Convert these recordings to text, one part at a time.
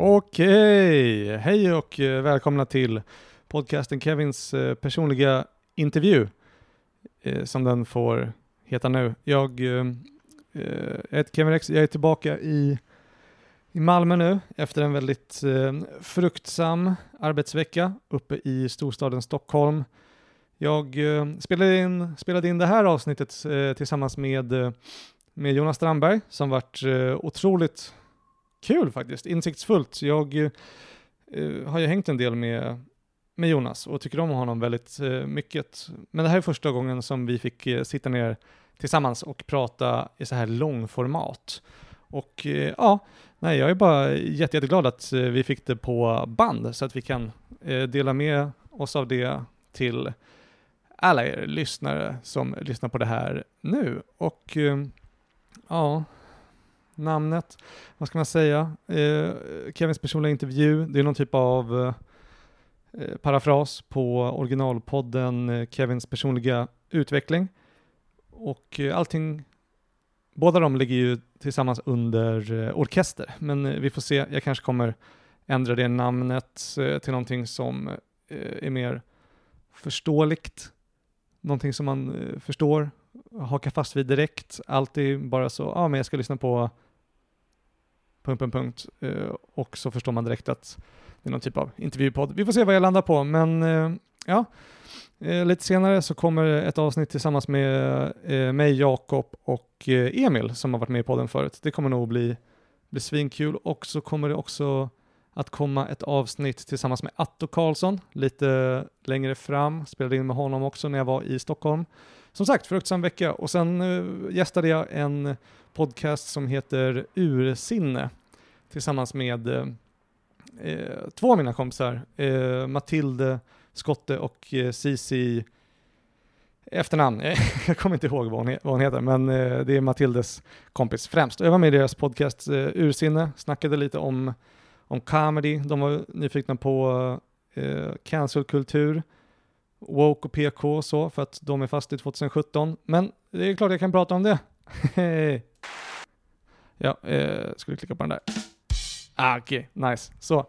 Okej, hej och eh, välkomna till podcasten Kevins eh, personliga intervju, eh, som den får heta nu. Jag heter Kevin Rex, jag är tillbaka i, i Malmö nu efter en väldigt fruktsam arbetsvecka uppe i storstaden Stockholm. Jag spelade, in, spelade in det här avsnittet tillsammans med, med Jonas Strandberg som varit otroligt kul faktiskt, insiktsfullt. Jag eh, har ju hängt en del med, med Jonas och tycker om honom väldigt eh, mycket. Men det här är första gången som vi fick eh, sitta ner tillsammans och prata i så här långformat. Och eh, ja, nej, jag är bara jätte, jätteglad att eh, vi fick det på band så att vi kan eh, dela med oss av det till alla er lyssnare som lyssnar på det här nu. Och eh, ja, namnet, vad ska man säga? Eh, Kevins personliga intervju, det är någon typ av eh, eh, parafras på originalpodden eh, Kevins personliga utveckling. Och eh, allting, båda de ligger ju tillsammans under eh, orkester, men eh, vi får se, jag kanske kommer ändra det namnet eh, till någonting som eh, är mer förståeligt, någonting som man eh, förstår, hakar fast vid direkt, alltid bara så, ja ah, men jag ska lyssna på punkt, punkt, punkt, eh, och så förstår man direkt att det är någon typ av intervjupodd. Vi får se vad jag landar på, men eh, ja, eh, lite senare så kommer ett avsnitt tillsammans med eh, mig, Jakob och eh, Emil som har varit med i podden förut. Det kommer nog bli, bli svinkul och så kommer det också att komma ett avsnitt tillsammans med Atto Karlsson lite längre fram. Spelade in med honom också när jag var i Stockholm. Som sagt, fruktsam vecka och sen eh, gästade jag en podcast som heter Ursinne tillsammans med eh, eh, två av mina kompisar, eh, Matilde Skotte och eh, Cici efternamn. Jag kommer inte ihåg vad hon, vad hon heter, men eh, det är Matildes kompis främst. Jag var med i deras podcast eh, Ursinne, snackade lite om, om comedy. De var nyfikna på eh, cancelkultur, woke och PK och så, för att de är fast i 2017. Men det är klart jag kan prata om det. ja, eh, skulle klicka på den där. Ah, Okej, nice. Så,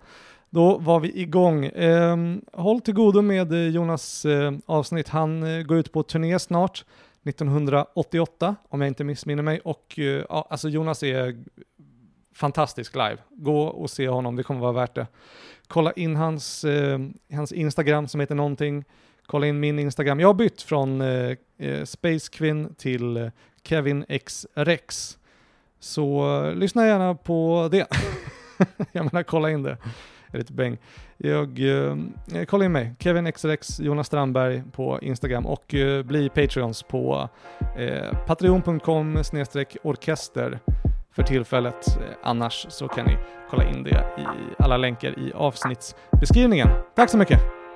då var vi igång. Eh, håll till godo med eh, Jonas eh, avsnitt. Han eh, går ut på turné snart, 1988 om jag inte missminner mig. Och eh, ja, alltså Jonas är fantastisk live. Gå och se honom, det kommer vara värt det. Kolla in hans, eh, hans Instagram som heter någonting. Kolla in min Instagram. Jag har bytt från eh, eh, Space Queen till eh, Kevin X Rex. Så eh, lyssna gärna på det. jag menar, kolla in det. Jag är lite bäng. Jag, eh, kolla in mig, Kevin XRX, Jonas Strandberg på Instagram och eh, bli Patreons på eh, patreon.com orkester för tillfället. Eh, annars så kan ni kolla in det i alla länkar i avsnittsbeskrivningen. Tack så mycket!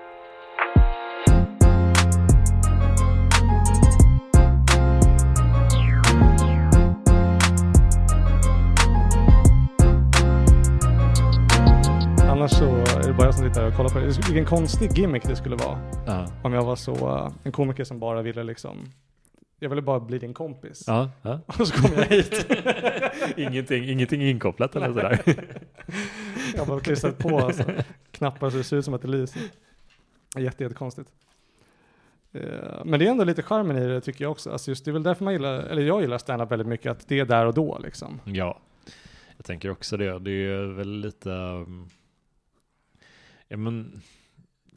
Annars så är det bara jag som sitter och kollar på det. Vilken konstig gimmick det skulle vara Ja. om jag var så, uh, en komiker som bara ville liksom, jag ville bara bli din kompis. Ja, ja. Och så kom jag hit. ingenting, ingenting inkopplat eller sådär. Jag har bara klistrat på alltså, knappar så det ser ut som att det lyser. Jätte, jättekonstigt. Eh, Men det är ändå lite charmen i det tycker jag också. Alltså just det är väl därför man gillar, eller jag gillar stand-up väldigt mycket, att det är där och då liksom. Ja, jag tänker också det. Det är väl lite, um, ja men,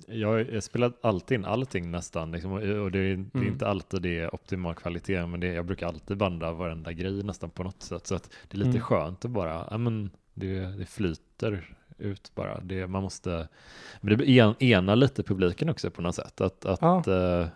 jag, jag spelar alltid in allting nästan, liksom, och det är, det är Mm. inte alltid det är optimal kvalitet, men det, jag brukar alltid banda varenda grej nästan på något sätt, så att det är lite Mm. skönt att bara, ja men, det, det flyter ut bara. Det, man måste, men det en, ena lite publiken också på något sätt, att, att Ja. eh,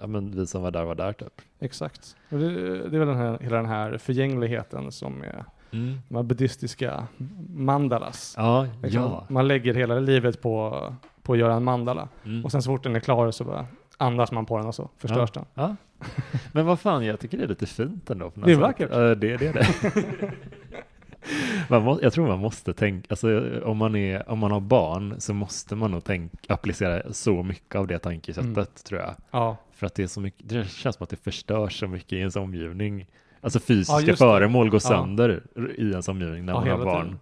ja men vi som var där var där typ. Exakt. Och det, det är väl den här, hela den här förgängligheten som är Mm. de här buddhistiska mandalas. Ja, Liksom, ja. Man lägger hela livet på, på att göra en mandala. Mm. Och sen så fort den är klar så bara andas man på den och så förstörs den. Ja. Men vad fan, jag tycker det är lite fint ändå. Det är vackert. Ja, det, det är det. man må, jag tror man måste tänka, alltså om man, är, om man har barn så måste man nog tänk, applicera så mycket av det tankesättet Mm. tror jag. Ja, För att det är så mycket, det känns som att det förstör så mycket i ens omgivning. Alltså fysiska Ja, föremål går Ja. sönder i ens omgivning när Ja, man har barn. tiden.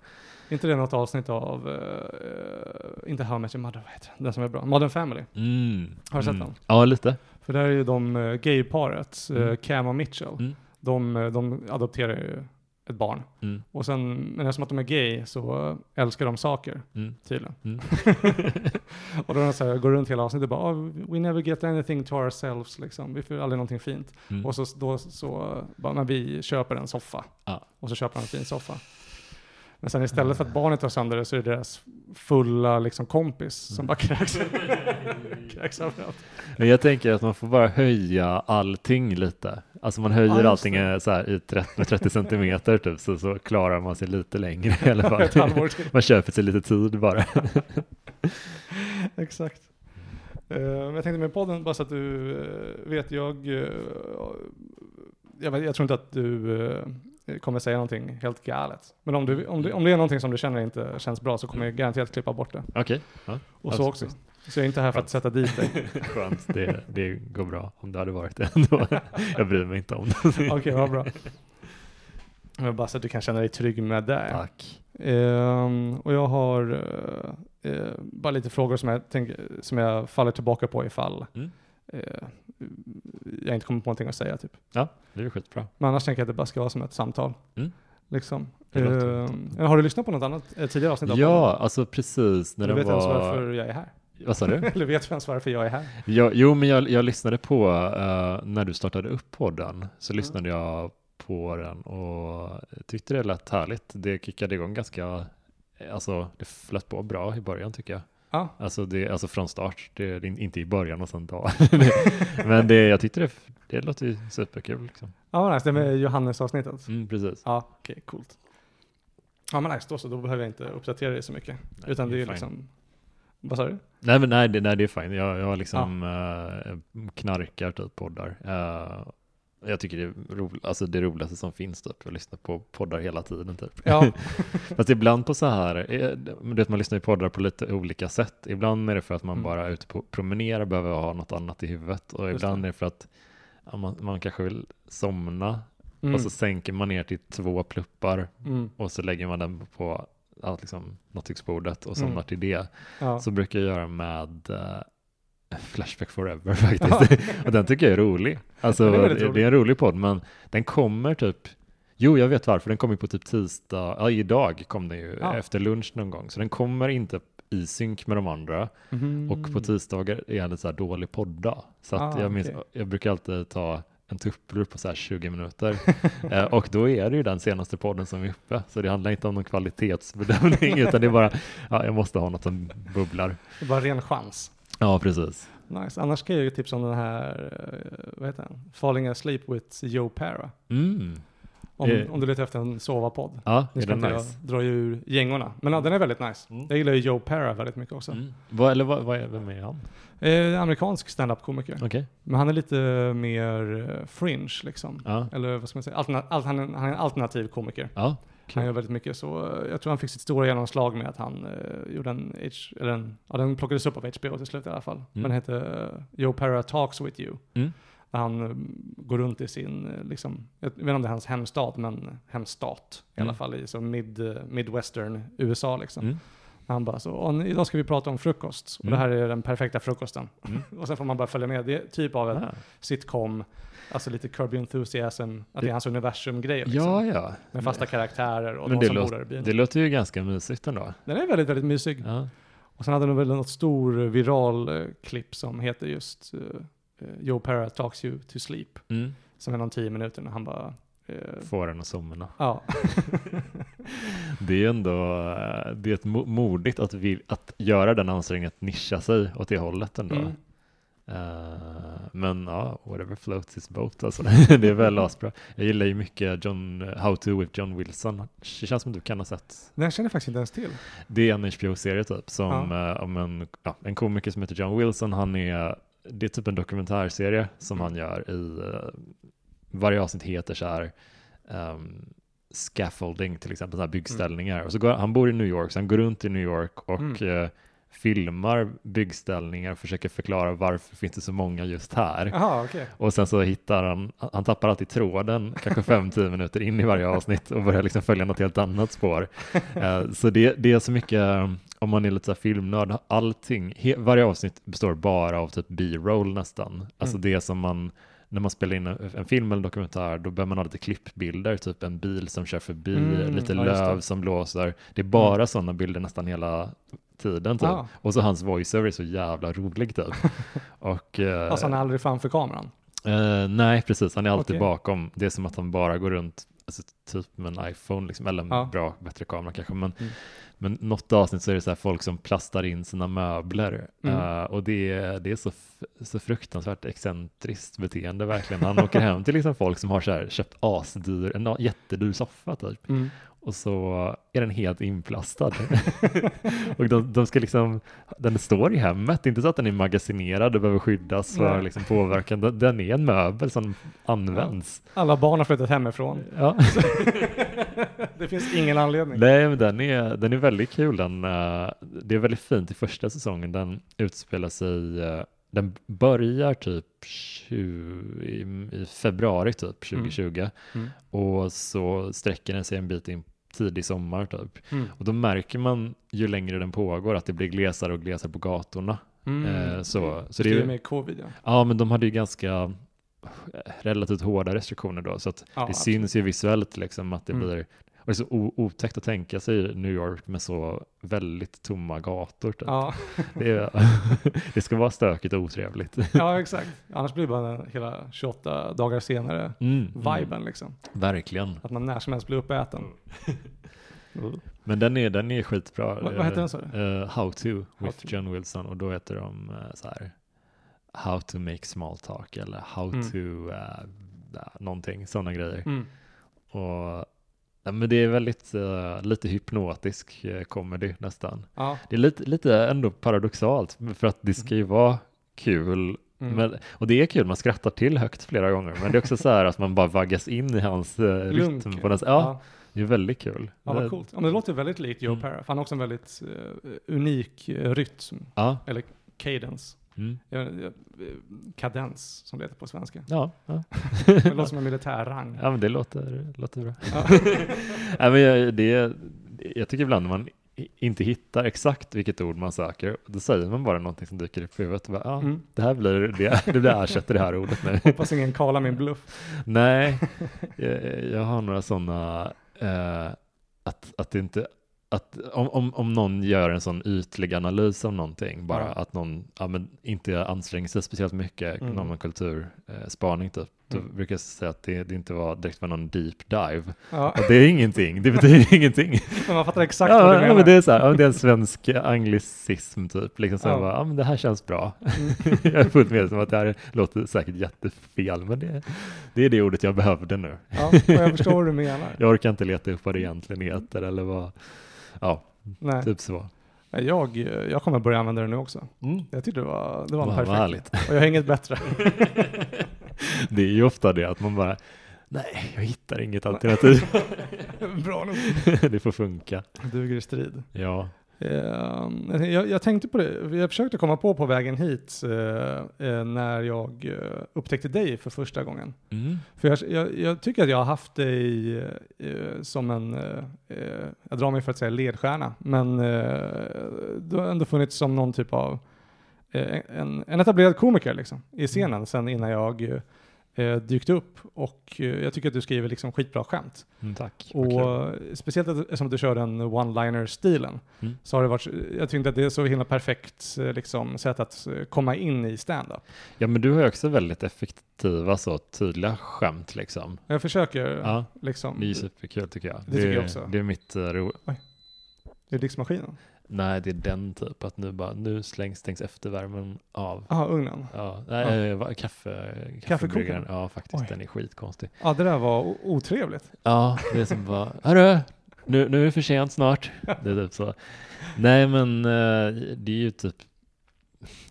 inte det något avsnitt av, uh, inte How I Met Your Mother, vad heter den? Den som är bra, Modern Family. Mm. Har du sett mm. den? Ja, lite. För där är ju de uh, gayparet, uh, Mm. Cam och Mitchell, Mm. de, de adopterar ju ett barn. Mm. Och sen, men eftersom att de är gay så älskar de saker, Mm. tydligen. Mm. och då är de så här, går runt hela avsnittet och bara, oh, we never get anything to ourselves, liksom. Vi får aldrig någonting fint. Mm. Och så, då, så bara, men vi köper en soffa. Ja. Och så köper de en fin soffa. Men sen istället för att barnet tar sönder det så är det deras fulla liksom, kompis som bara kräks, kräks överallt. Men jag tänker att man får bara höja allting lite. Alltså man Ja, höjer just allting så här i 30, med 30 centimeter typ, så, så klarar man sig lite längre i alla fall. Man köper sig lite tid bara. Exakt. Men jag tänkte med podden, bara så att du eh, vet, jag, eh, jag, vet, jag tror inte att du kommer säga någonting helt galet. Men om, du, om, det, om det är någonting som du känner inte känns bra så kommer jag garanterat klippa bort det. Okej, ja. Och så också. Så jag är inte här för att sätta dit dig. skönt. Det, det går bra om det hade varit det ändå. Jag bryr mig inte om det. Okej, vad bra. Men bara så att du kan känna dig trygg med det. Tack. Ehm, och jag har eh, eh, bara lite frågor som jag, tänker, som jag faller tillbaka på ifall Mm. eh, jag inte kommer på någonting att säga. Typ. Ja, det är skitbra. Men annars tänker jag att det bara ska vara som ett samtal. Mm. Liksom. Ehm, har du lyssnat på något annat tidigare avsnitt? av Ja, alltså precis när Du vet ens var... varför jag är här? Vad sa du? Eller vet du ens varför jag är här? Ja, jo, men jag, jag lyssnade på, eh, när du startade upp podden, så lyssnade jag på den och tyckte det lät härligt. Det kickade igång ganska, alltså det flöt på bra i början tycker jag. Ja, Alltså, det, alltså från start, det, det, inte i början och sen då. men det, jag tyckte det, det låter ju superkul. Liksom. ja nice. det med Johannes-avsnittet. Mm, precis. Ja, okej, coolt. Ja men nice, då så, då behöver jag inte uppdatera dig så mycket. Nej, Utan det är fine. liksom, vad sa du? Nej, men nej, det, nej, det är fint. Jag, jag liksom eh, knarkar typ poddar. Eh, jag tycker det är, ro, alltså det roligaste som finns typ. Jag lyssnar på poddar hela tiden typ. Ja, Fast ibland på så här, eh, du vet man lyssnar ju poddar på lite olika sätt. Ibland är det för att man Mm. bara är ute på promenerar behöver ha något annat i huvudet. Och Just ibland det. är det för att ja, man, man kanske vill somna. mm. Och så sänker man ner till två pluppar. mm. Och så lägger man den på ja, liksom, nattduksbordet och somnar Mm. till det. ja. Så brukar jag göra med eh, Flashback Forever faktiskt. och den tycker jag är rolig. Alltså, Den är det, det är en rolig podd, men den kommer typ Jo, jag vet varför. Den kommer på typ tisdag. Ja, idag kom den ju Ja. efter lunch någon gång. Så den kommer inte i synk med de andra. Mhm. Och på tisdagar är lite så här dålig podda. Så att Ah, jag, minns, okej. jag brukar alltid ta en tupplur på så här 20 minuter. eh, och då är det ju den senaste podden som är uppe. Så det handlar inte om någon kvalitetsbedömning, utan det är bara, ja, jag måste ha något som bubblar. Det är bara ren chans. Ja, precis. Nice. Annars kan jag ju tipsa om den här, eh, vad heter den? Falling Asleep with Joe Para. Mm. Om, Eh. om du letar efter en sova-podd. Ja, Nu ska inte nice? jag dra ur gängorna. Men ja, den är väldigt nice. Mm. Jag gillar ju Joe Para väldigt mycket också. Mm. Vad, eller vad, vad är, vem är han? Eh, amerikansk stand-up-komiker. Okej. Men han är lite mer eh, fringe liksom. Ja. Eller vad ska man säga? Alterna- al- han, är, han är en alternativ komiker. Ja. Han gör väldigt mycket så. eh, Jag tror han fick sitt stora genomslag med att han eh, gjorde en, H, eller en, ja den plockades upp av HBO till slut i alla fall. Men den hette uh, Joe Para Talks With You. Mm. Han eh, går runt i sin, eh, liksom, jag vet inte om det är hans hemstad, men hemstat i Mm. alla fall i så mid, eh, midwestern USA liksom. Mm. Han bara så, "Åh, nu- idag ska vi prata om frukost. Och Mm. det här är den perfekta frukosten. Mm. och sen får man bara följa med. Det är typ av ett Ah. sitcom, alltså lite Your Enthusiasm, att det är hans universum-grejer liksom. Ja, ja. Med fasta karaktärer och Men de som bor där i byn. det låter ju ganska mysigt ändå. Den är väldigt, väldigt mysig. Ja. Och sen hade den väl något stor viral klipp som heter just Joe Para talks you to sleep. Mm. Som är någon tio minuter när han bara, eh, Får en att somna. ja. Det är ändå eh, det är ett mo- modigt att, vi, att göra den ansträngningen att nischa sig åt det hållet ändå. Mm. Eh, men ja, whatever floats his boat alltså. det är väl asbra. Jag gillar ju mycket John, How to with John Wilson. Det känns som du kan ha sett. Den känner jag faktiskt inte ens till. Det är en HBO-serie typ som eh, om en, ja, en komiker som heter John Wilson. Han är, det är typ en dokumentärserie som han gör i, eh, varje avsnitt heter så här ehm, scaffolding till exempel, så här byggställningar. Och så går, han bor i New York, så han går runt i New York och Mm. Eh, filmar byggställningar och försöker förklara varför finns det så många just här. Jaha, okej. Och sen så hittar han, han tappar alltid tråden, kanske fem, tio minuter in i varje avsnitt och börjar liksom följa något helt annat spår. Eh, så det, det är så mycket, om man är lite så filmnörd, allting, he, varje avsnitt består bara av typ B-roll nästan. Alltså Mm. det som man, när man spelar in en, film eller dokumentär, då behöver man ha lite klippbilder, typ en bil som kör förbi, Mm, lite ja, löv som blåser. Det är bara sådana bilder nästan hela tiden typ. Ah. Och så hans voiceover är så jävla rolig typ. Och, eh, Alltså han är aldrig framför kameran. Eh, nej, precis. Han är alltid Okej. bakom. Det är som att han bara går runt, alltså, typ med en iPhone, liksom, eller en Ja. bra, bättre kamera kanske. Men, Mm. men något avsnitt så är det så här folk som plastar in sina möbler. Mm. Eh, och det är, det är så, så fruktansvärt excentriskt beteende verkligen. Han åker hem till liksom folk som har så här, köpt asdyr, en jättedyr soffa typ. Mm. Och så är den helt inplastad. och de, de ska liksom, den står i hemmet, det är inte så att den är magasinerad och behöver skyddas för liksom påverkan. Den, den är en möbel som används. Alla barn har flyttat hemifrån. Ja. Det finns ingen anledning. Nej, men den är, den är väldigt kul. Den, eh, det är väldigt fint i första säsongen. Den utspelar sig, eh, den börjar typ 20, i, i februari typ 2020 Mm. och så sträcker den sig en bit in tidig sommar typ. Mm. Och då märker man ju längre den pågår att det blir glesare och glesare på gatorna. Mm. Eh, så- så det är ju- med covid ja. Ja, men de hade ju ganska eh, relativt hårda restriktioner då, så att ja det absolut. syns ju visuellt liksom att det Mm. blir och det är så otäckt att tänka sig New York med så väldigt tomma gator. Typ. Ja. Det, är, det ska vara stökigt och otrevligt. ja, exakt. Annars blir det bara den hela 28 dagar senare Mm, viben mm, liksom. verkligen. Att man när som helst blir uppäten. Mm. Men den är, den är skitbra. Vad- vad heter den, sa du? Eh, How to with to. John Wilson och då heter de eh, så här How to make small talk eller How Mm. to ja, någonting, sådana grejer. Mm. Och, ja, men det är väldigt eh, lite hypnotisk uh, comedy nästan. Ja. Det är lite, lite ändå paradoxalt för att det ska ju vara kul. Mm. Men, och det är kul, man skrattar till högt flera gånger. Men det är också så här att man bara vaggas in i hans uh, rytm. På något, ja, det är väldigt kul. Ja, vad coolt. Ja, men det låter väldigt likt Joe Mm. Pera. Han har också en väldigt eh, unik uh, rytm, Ja, eller cadence. Mm. Kadens, som det heter på svenska. ja, ja. Det låter som en militär rang. ja men det låter, låter bra. Ja. Nej, men jag, det, jag tycker ibland när man inte hittar exakt vilket ord man söker, då säger man bara någonting som dyker upp i huvudet. Bara, ja, Mm. Det här blir, det, det blir ersätter det här ordet nu. Hoppas ingen kallar min bluff. Nej, jag, jag har några sådana, eh, att, att det inte, att om, om, om någon gör en sån ytlig analys av någonting, bara Ja. att någon ja, men inte anstränger sig speciellt mycket, Mm. någon kulturspaning spaning typ, då Mm. brukar jag säga att det, det inte var direkt var någon deep dive. Ja, Och det är ingenting, det betyder ingenting. men man fattar exakt ja, vad du ja, menar. men det är så här, ja, det är en svensk anglicism typ, liksom så Ja. bara, ja men det här känns bra. Mm. jag är fullt medveten om att det här låter säkert jättefel, men det, det är det ordet jag behövde nu. Ja, och jag förstår vad du menar. Jag orkar inte leta upp vad det egentligen heter eller vad, ja, Nej, typ så. jag, jag kommer börja använda det nu också. Mm. Jag tyckte det var, det var vad perfekt. härligt. Och jag har inget bättre. Det är ju ofta det att man bara, nej, jag hittar inget alternativ. Bra nog. det får funka. Duger i strid. Ja. Eh, jag, jag tänkte på det, jag försökte komma på på vägen hit eh, eh, när jag eh, upptäckte dig för första gången. Mm. För jag, jag, jag tycker att jag har haft dig som en, jag drar mig för att säga ledstjärna, men du har ändå funnits som någon typ av en, en etablerad komiker liksom, i scenen sen innan jag eh, eh, dykt upp. Och eh, jag tycker att du skriver liksom skitbra skämt. Mm, tack. Och eh, speciellt eftersom du kör den one-liner-stilen Mm. så har det varit, jag tyckte att det är så himla perfekt eh, liksom, sätt att eh, komma in i stand-up. Ja, men du har ju också väldigt effektiva, så tydliga skämt liksom. Jag försöker Ja, liksom, det är superkul tycker jag. Det tycker jag är- också. Det är mitt ro... det är diskmaskinen. Nej, det är den typ, att nu bara, nu slängs, stängs eftervärmen av. Jaha, ugnen. Ja, nej, eh, va- kaffe, kaffebryggaren. Ja, faktiskt, Oj. den är skitkonstig. Ja, det där var otrevligt. Ja, det är som bara, hörru, nu, nu är det för sent snart. Det är typ så. Nej, men eh, det är ju typ,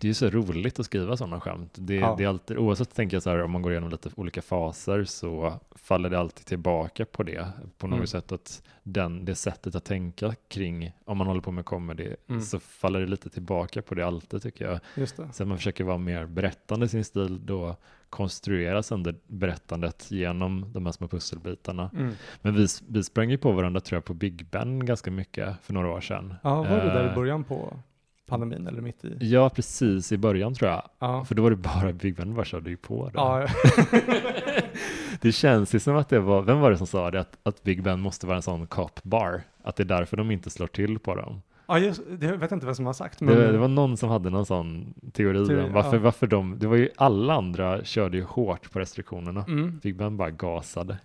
det är så roligt att skriva sådana skämt. Det, Ja. det är alltid, oavsett tänker jag så här, om man går igenom lite olika faser så faller det alltid tillbaka på det. På något Mm. sätt att den, det sättet att tänka kring, om man håller på med comedy, Mm. så faller det lite tillbaka på det alltid tycker jag. Just det. Sen man försöker vara mer berättande i sin stil, då konstrueras ändå berättandet genom de här små pusselbitarna. Mm. Men vi, vi sprang ju på varandra tror jag på Big Ben ganska mycket för några år sedan. Ja, var det där Eh, i början på pandemin eller mitt i? Ja, precis i början tror jag. Ja. För då var det bara Big Ben bara körde ju på det. Ja, det känns ju som att det var, vem var det som sa det, att, att Big Ben måste vara en sån cop bar? Att det är därför de inte slår till på dem. Ja just, det jag vet inte vem som har sagt. Men, Det, det var någon som hade någon sån teori Teori, om varför, ja. varför de, det var ju alla andra körde ju hårt på restriktionerna. mm. Big Ben bara gasade.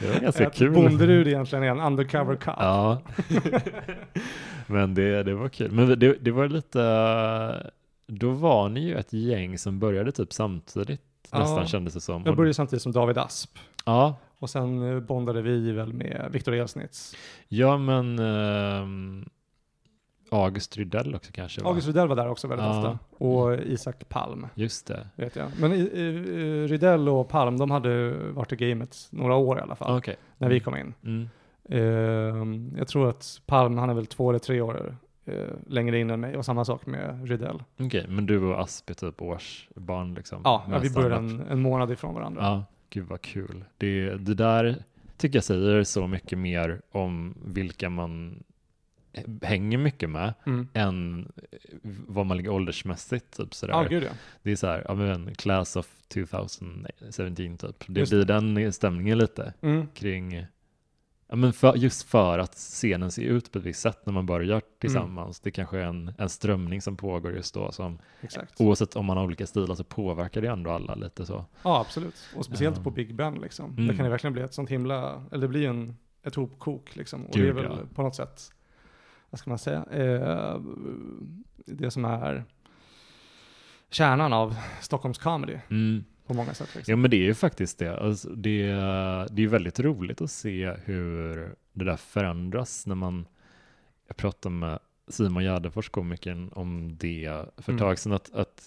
det var ganska kul. Bonderud egentligen är en undercover cop. Ja. Men det, det var kul. Men det, det var lite, då var ni ju ett gäng som började typ samtidigt Ja. nästan kändes det som. Jag började samtidigt som David Asp. Ja, Och sen eh, bondade vi väl med Viktor Elsnitz. ja men ehm, August Rydell också kanske va? August Rydell var där också väldigt Ja. ofta. Och Isak Palm, Just det. vet jag. Men eh, Rydell och Palm, de hade varit i gamet några år i alla fall, Okej. när vi kom in. Mm. Eh, jag tror att Palm, han är väl två eller tre år eh, längre in än mig. Och samma sak med Rydell. Okej, men du och Asp är typ årsbarn liksom? Ja, ja vi började en, en månad ifrån varandra. Ja, gud vad kul. Det, det där tycker jag säger så mycket mer om vilka man hänger mycket med Mm. än vad man ligger åldersmässigt. Typ sådär. Ja, gud ja. Det är så här, ja men class of 2017 typ. Det Just blir den stämningen lite Mm. kring, ja men för, just för att scenen ser ut på ett visst sätt när man börjar tillsammans. Det kanske är en, en strömning som pågår just då som Exakt. oavsett om man har olika stilar så påverkar det ändå alla lite så. Ja, absolut. Och speciellt Ja. på Big Ben liksom. Mm. Det kan ju verkligen bli ett sånt himla, eller det blir en, ett hopkok liksom. Och Gud, det är väl ja. på något sätt, vad ska man säga, eh, det som är kärnan av Stockholms comedy Mm. På många sätt. Liksom. Ja men det är ju faktiskt det. Alltså, det, det är väldigt roligt att se hur det där förändras när man, jag pratade med Simon Gärdenfors, komikern, om det för ett Mm. tag sedan, att, att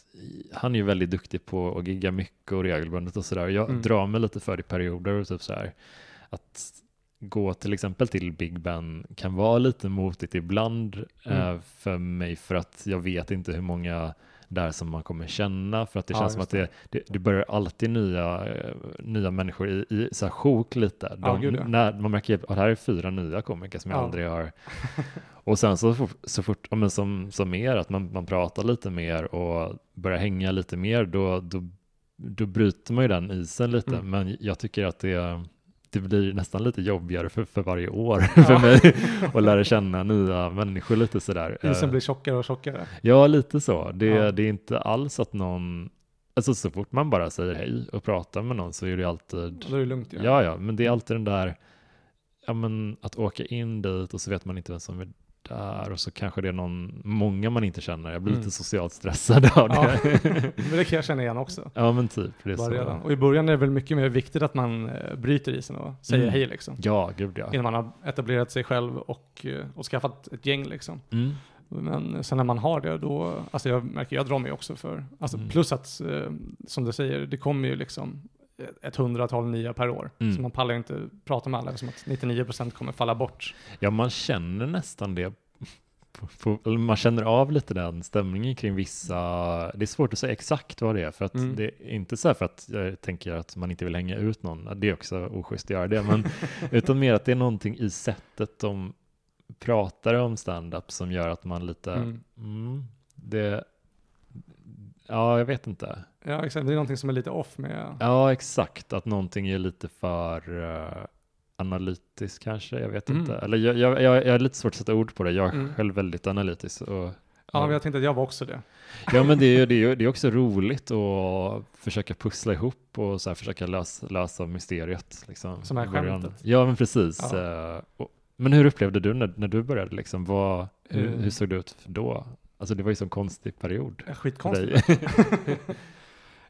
han är ju väldigt duktig på att gigga mycket och regelbundet och sådär. Jag Mm. drar mig lite för det i perioder och typ så här, att gå till exempel till Big Ben kan vara lite motigt ibland Mm. eh, för mig för att jag vet inte hur många där som man kommer känna för att det Ja, känns som att det, det, det börjar alltid nya, eh, nya människor i, i så här sjok lite. De, Ja, gud, när, man märker att det här är fyra nya komiker som jag Ja. aldrig har. Och sen så, så fort, men som, som er, att man, man pratar lite mer och börjar hänga lite mer, då, då, då bryter man ju den isen lite. Mm. Men jag tycker att det, det blir nästan lite jobbigare för, för varje år Ja. för mig att lära känna nya människor lite sådär. Isen Eh, blir tjockare och tjockare. Ja, lite så. Det, Ja. det är inte alls att någon, alltså så fort man bara säger hej och pratar med någon så är det alltid, Då är det lugnt ju. ja ja, men det är alltid den där, ja men att åka in dit och så vet man inte vem som är där och så kanske det är någon, många man inte känner. Jag blir Mm. lite socialt stressad av Ja. det. Men det kan jag känna igen också. ja men typ, det är Bara så. redan. Och i början är det väl mycket mer viktigt att man eh, bryter isen och säger Mm. hej liksom. Ja, gud ja. Innan man har etablerat sig själv och, eh, och skaffat ett gäng liksom. Mm. Men sen när man har det då, alltså jag märker, jag drar mig också för, alltså Mm. plus att, eh, som du säger, det kommer ju liksom ett- hundratal nya per år. Mm. Så man pallar ju inte prata med alla, som att 99% kommer falla bort. Ja, man känner nästan det. Man känner av lite den stämningen kring vissa. Det är svårt att säga exakt vad det är. För att Mm. det är inte så här för att jag tänker att man inte vill hänga ut någon. Det är också oschysst att göra det. Men, utan mer att det är någonting i sättet de pratar om stand-up som gör att man lite, Mm. mm, det, ja jag vet inte. Ja, exakt. Det är någonting som är lite off med, Ja exakt, att någonting är lite för uh, analytiskt kanske, jag vet Mm. inte. Eller jag, jag, jag, jag är lite svårt att sätta ord på det, jag är Mm. själv väldigt analytisk. Och, ja, men jag tänkte att jag var också det. Ja men det är ju det är, det är också roligt att försöka pussla ihop och så här försöka lösa, lösa mysteriet. Liksom, Som är skämtet. Ja men precis. Ja. Eh, men hur upplevde du när, när du började? Liksom? Vad, hur, Eh. hur såg det ut då? Alltså det var ju en sån konstig period. Dig.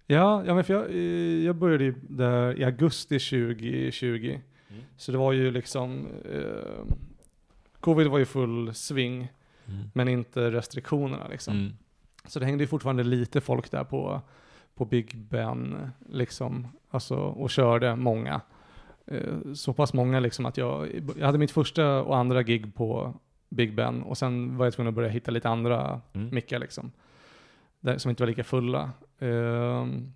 Ja, ja men för jag, eh, jag började ju där i augusti 2020. Mm. Så det var ju liksom, eh, covid var ju full sving. Mm. men inte restriktionerna liksom. Mm. Så det hängde ju fortfarande lite folk där på, på Big Ben, liksom, alltså, och körde många. Eh, så pass många liksom att jag, jag hade mitt första och andra gig på Big Ben och sen var jag tvungen att börja hitta lite andra Mm. mickar liksom. Där, som inte var lika fulla. Ehm,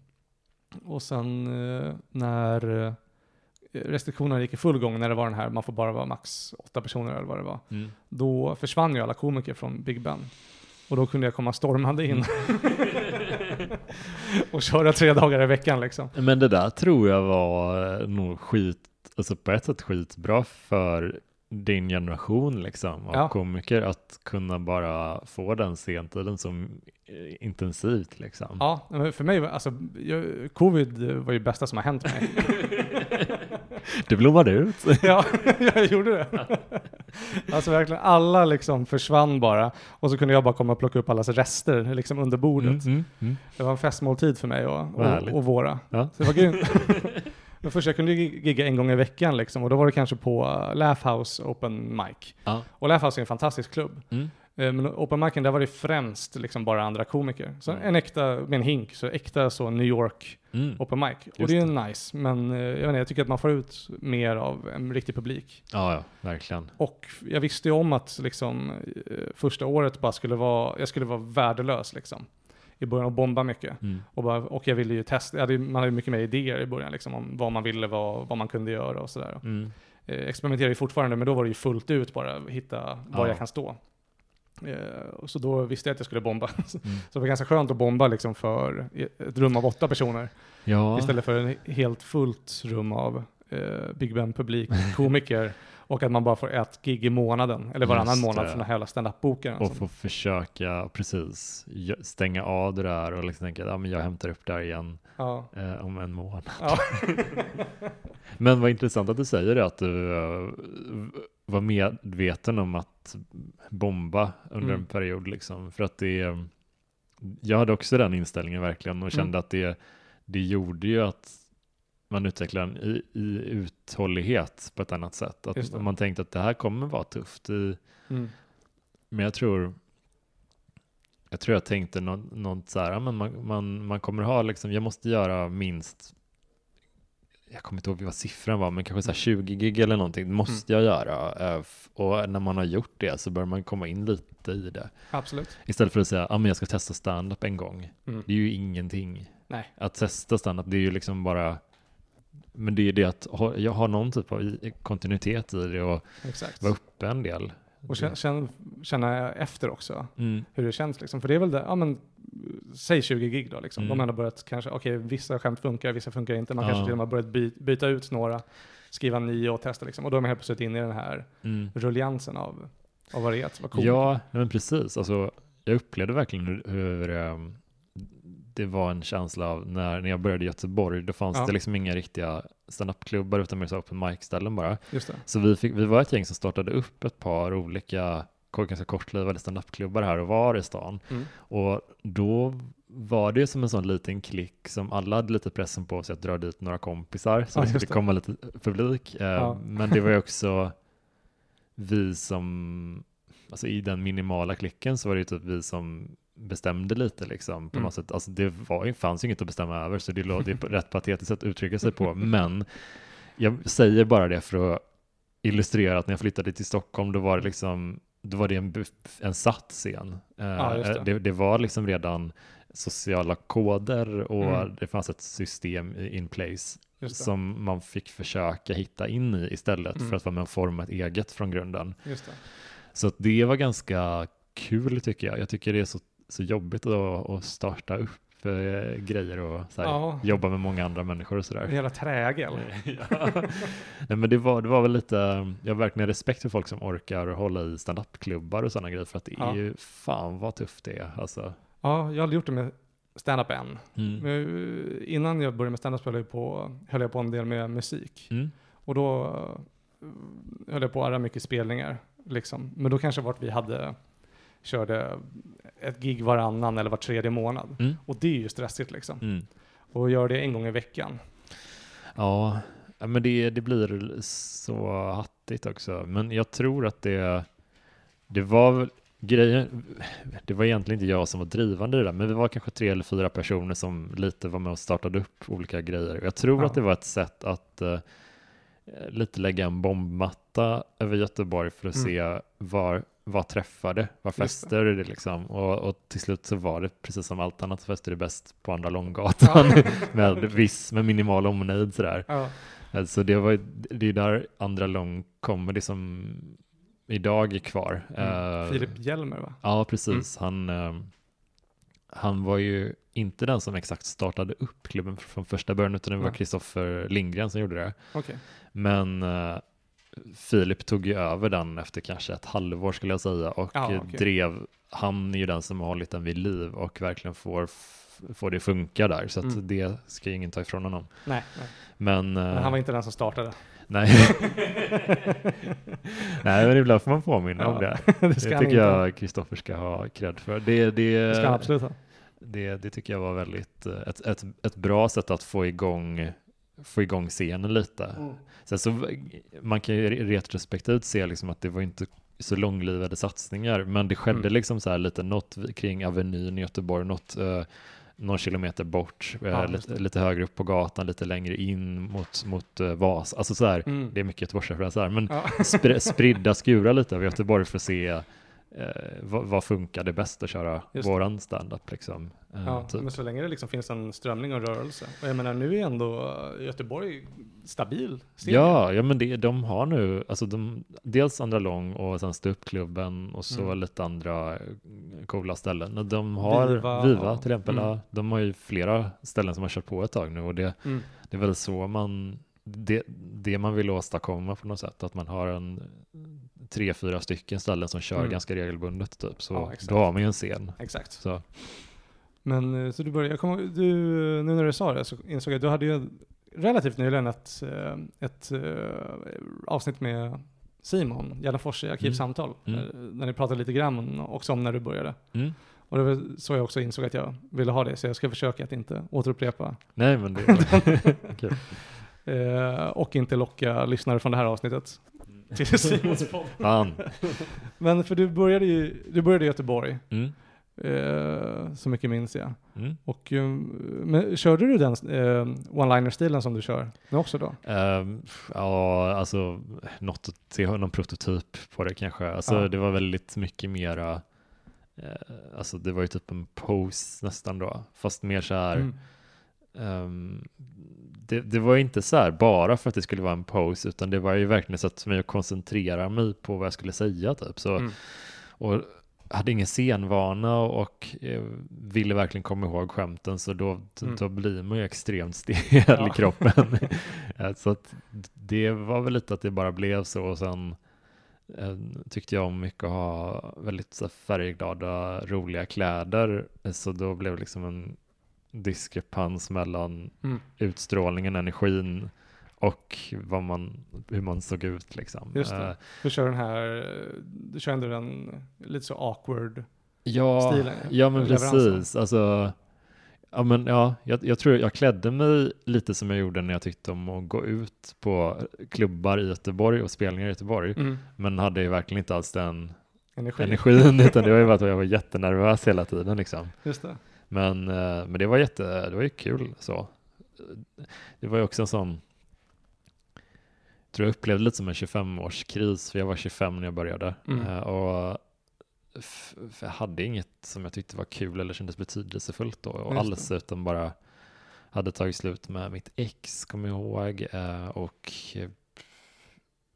och sen eh, när eh, restriktionerna gick i full gång, när det var den här, man får bara vara max åtta personer eller vad det var, Mm. då försvann ju alla komiker från Big Ben. Och då kunde jag komma stormande in och köra tre dagar i veckan liksom. Men det där tror jag var eh, nog skit, alltså på ett sätt skitbra för din generation liksom av Ja. komiker att kunna bara få den sentiden som eh, intensivt liksom. Ja, för mig, var- alltså, covid var ju det bästa som har hänt mig. Det blommade ut. ja, jag gjorde det. Alltså verkligen, alla liksom försvann bara. Och så kunde jag bara komma och plocka upp allas rester liksom under bordet. Mm, mm, mm. Det var en festmåltid för mig och, och, och våra. Ja. Så det var grymt. Men först jag kunde gigga en gång i veckan liksom, och då var det kanske på uh, Laugh House Open Mic. Ja. Och Laugh House är en fantastisk klubb. Mm. Eh, Men Open Micen, där var det främst liksom bara andra komiker. Så Mm. en äkta, med en hink, så äkta så New York Mm. Open Mic. Och Just det är ju nice, men eh, jag, vet inte, jag tycker att man får ut mer av en riktig publik. Ja, ja, verkligen. Och jag visste ju om att liksom, eh, första året bara skulle vara, jag skulle vara värdelös liksom. I början och bomba mycket. Mm. Och, bara, och jag ville ju testa, hade, man hade mycket mer idéer i början liksom, om vad man ville, vad, vad man kunde göra och sådär. Mm. Eh, experimenterar ju fortfarande, men då var det ju fullt ut bara, hitta var Ja. jag kan stå. Eh, så då visste jag att jag skulle bomba. Mm. så det var ganska skönt att bomba liksom för ett rum av åtta personer. Ja, Istället för en helt fullt rum av eh, Big Ben-publik, komiker och att man bara får ett gig i månaden, eller varannan Just månad det. från den här jävla standup-bokaren. och som- få försöka precis stänga av det där och liksom tänka att men jag hämtar upp det här igen Ja. eh, om en månad. Ja. Men vad intressant att du säger det, att du eh, var medveten om att bomba under Mm. en period. Liksom. För att det, jag hade också den inställningen verkligen och kände Mm. att det, det gjorde ju att man utvecklar en i, i uthållighet på ett annat sätt. Att man tänkte att det här kommer vara tufft. I, Mm. men jag tror jag tror jag tänkte något, något så här, men man, man, man kommer ha liksom, jag måste göra minst jag kommer inte ihåg vad siffran var, men kanske så här 20 gig eller någonting måste jag göra. Eh, Och när man har gjort det så bör man komma in lite i det. Absolut. Istället för att säga, ja men jag ska testa stand-up en gång. Mm. Det är ju ingenting. Nej. Att testa stand-up, det är ju liksom bara, men det är det att ha, jag har någon typ av kontinuitet i det och Exakt. vara uppe en del. Och känna, känna, efter också Mm. hur det känns liksom. För det är väl det, ja men säg 20 gig då liksom. Mm. De har börjat kanske, okej vissa skämt funkar, vissa funkar inte. Man Ja. kanske till och med har börjat by, byta ut några, skriva nya och testa liksom. Och då är man helt plötsligt inne i den här Mm. rulliansen av, av vad det är att vara cool. Ja, men precis. Alltså, jag upplevde verkligen hur, hur ehm, det var en känsla av när, när jag började i Göteborg, då fanns Ja. det liksom inga riktiga standup-klubbar utan mer så open mic-ställen bara. Så vi, fick, vi var ett gäng som startade upp ett par olika ganska kortlivade standup-klubbar här och var i stan. Mm. Och då var det som en sån liten klick som alla hade lite pressen på sig att dra dit några kompisar så Ja, det skulle det. komma lite publik. Eh, Ja. Men det var ju också vi som, alltså i den minimala klicken så var det ju typ vi som bestämde lite liksom på Mm. något sätt. Alltså det var, fanns ju inget att bestämma över så det, lå- det är rätt patetiskt att uttrycka sig på. Men jag säger bara det för att illustrera att när jag flyttade till Stockholm då var det liksom då var det en, en satt scen. Eh, Ja, det. det. Det, var liksom redan sociala koder och Mm. det fanns ett system in place som man fick försöka hitta in i istället Mm. för att vara med och forma ett eget från grunden. Så det var ganska kul tycker jag. Jag tycker det är så, så jobbigt att, att starta upp eh, grejer och så här, Ja. jobba med många andra människor och En sådär. jävla trägel. ja. Nej, men det var, det var väl lite, jag har verkligen respekt för folk som orkar hålla i standup-klubbar och sådana grejer för att det är Ja. ju fan vad tufft det är. Alltså. Ja, jag har aldrig gjort det med stand-up än. Mm. Men, eh, innan jag började med stand-up höll jag på, höll jag på en del med musik. Mm. Och då eh, höll jag på att arra mycket spelningar. Liksom. Men då kanske vart vi hade, körde ett gig varannan eller var tredje månad. Mm. Och det är ju stressigt liksom. Mm. Och gör det en gång i veckan. Ja, men det, det blir så hattigt också. Men jag tror att det, det var väl, grejen, det var egentligen inte jag som var drivande i det där, men vi var kanske tre eller fyra personer som lite var med och startade upp olika grejer. Jag tror Ja. att det var ett sätt att eh, lite lägga en bombmatta över Göteborg för att Mm. se var, vad träffade, det. fester det liksom. Och, och till slut så var det precis som allt annat fester är bäst på Andra Långgatan med viss, med minimal omnejd sådär. Ja. Alltså det var det är där Andra Lång comedy som idag är kvar. Mm. Eh, Filip Hjelmer va? Ja, precis. Han, eh, han var ju inte den som exakt startade upp klubben från första början, utan det var. Kristoffer Lindgren som gjorde det. Okej. Men eh, Filip tog ju över den efter kanske ett halvår skulle jag säga och Ja, eh, okej. drev, han är ju den som har hållit den vid liv och verkligen får, får det funka där, så Mm. det ska ju ingen ta ifrån honom. Nej, nej. Men, eh, Men han var inte den som startade. nej. nej, men ibland får man påminna om Ja, det. det Det han tycker inte jag Kristoffer ska ha cred för. Det, det, Det ska han absolut ha. det, det tycker jag var väldigt, eh, ett, ett, ett bra sätt att få igång, få igång scenen lite. Mm. Sen så, man kan ju re- retrospektivt se liksom att det var inte så långlivade satsningar, men det skedde Mm. liksom så här lite något kring Avenyn i Göteborg, något eh, någon kilometer bort, eh, Ja, lite, lite högre upp på gatan, lite längre in mot, mot uh, Vas. Alltså så här, Mm. det är mycket Göteborgsreferenser här, men Ja. spr- spridda skurar lite över Göteborg för att se eh, vad, vad funkade bäst att köra Just det. våran standup liksom. Eh, Ja, typ. men så länge det liksom finns en strömning och rörelse. Och jag menar, nu är ändå Göteborg stabil. Ja, ja men det, de har nu, alltså de, dels Andra Lång och sen Ståuppklubben och så Mm. lite andra eh, coola ställen. De har Viva Viva, till exempel, mm. de har ju flera ställen som har kört på ett tag nu och det, Mm. det är väl så man, det, det man vill åstadkomma på något sätt, att man har en tre, fyra stycken ställen som kör Mm. ganska regelbundet typ, så Ja, då har man ju en scen. Exakt. Så. Men eh, så du började, jag kommer, du, nu när du sa det så insåg jag att du hade ju relativt nyligen ett, eh, ett eh, avsnitt med Simon Gärdenfors i Arkivsamtal. Mm. eh, Där ni pratade lite grann också om när du började. Mm. Och det var så jag också insåg att jag ville ha det, så jag ska försöka att inte återupprepa Nej men det är kul. eh, och inte locka lyssnare från det här avsnittet till Simons podd. Fan. Men för du började ju, du började i Göteborg, Mm. eh, så mycket minns jag. Mm. Och, eh, men körde du den eh, one-liner-stilen som du kör nu också då? Ehm, ja, alltså något, se någon prototyp på det kanske. Alltså Ja. det var väldigt mycket mera, eh, alltså det var ju typ en pose nästan då, fast mer så här, Mm. ehm, det, det var inte så här bara för att det skulle vara en pose, utan det var ju verkligen så att för mig att koncentrera mig på vad jag skulle säga typ. Så, Mm. och hade ingen scenvana och eh, ville verkligen komma ihåg skämten så då, Mm. då blir man ju extremt stel Ja. i kroppen. Så att det var väl lite att det bara blev så och sen eh, tyckte jag om mycket att ha väldigt färgglada, roliga kläder så då blev det liksom en diskrepans mellan Mm. utstrålningen, energin och vad man, hur man såg ut liksom. Just det. Eh, Du kör den här, du kör ändå den lite så awkward Ja, stilen. ja men precis. Alltså, ja, men, ja, jag, jag tror jag klädde mig lite som jag gjorde när jag tyckte om att gå ut på klubbar i Göteborg och spelningar i Göteborg. Mm. Men hade ju verkligen inte alls den Energi. energin, utan det var ju bara att jag var jättenervös hela tiden. Liksom. Just det. Men, eh, men det var jätte, det var ju kul så. Det var ju också en sån, jag tror jag upplevde lite som en 25-årskris, för jag var 25 när jag började. Mm. Eh, Och jag hade inget som jag tyckte var kul eller kändes betydelsefullt då och alls, utan bara hade tagit slut med mitt ex, kommer jag ihåg. eh, Och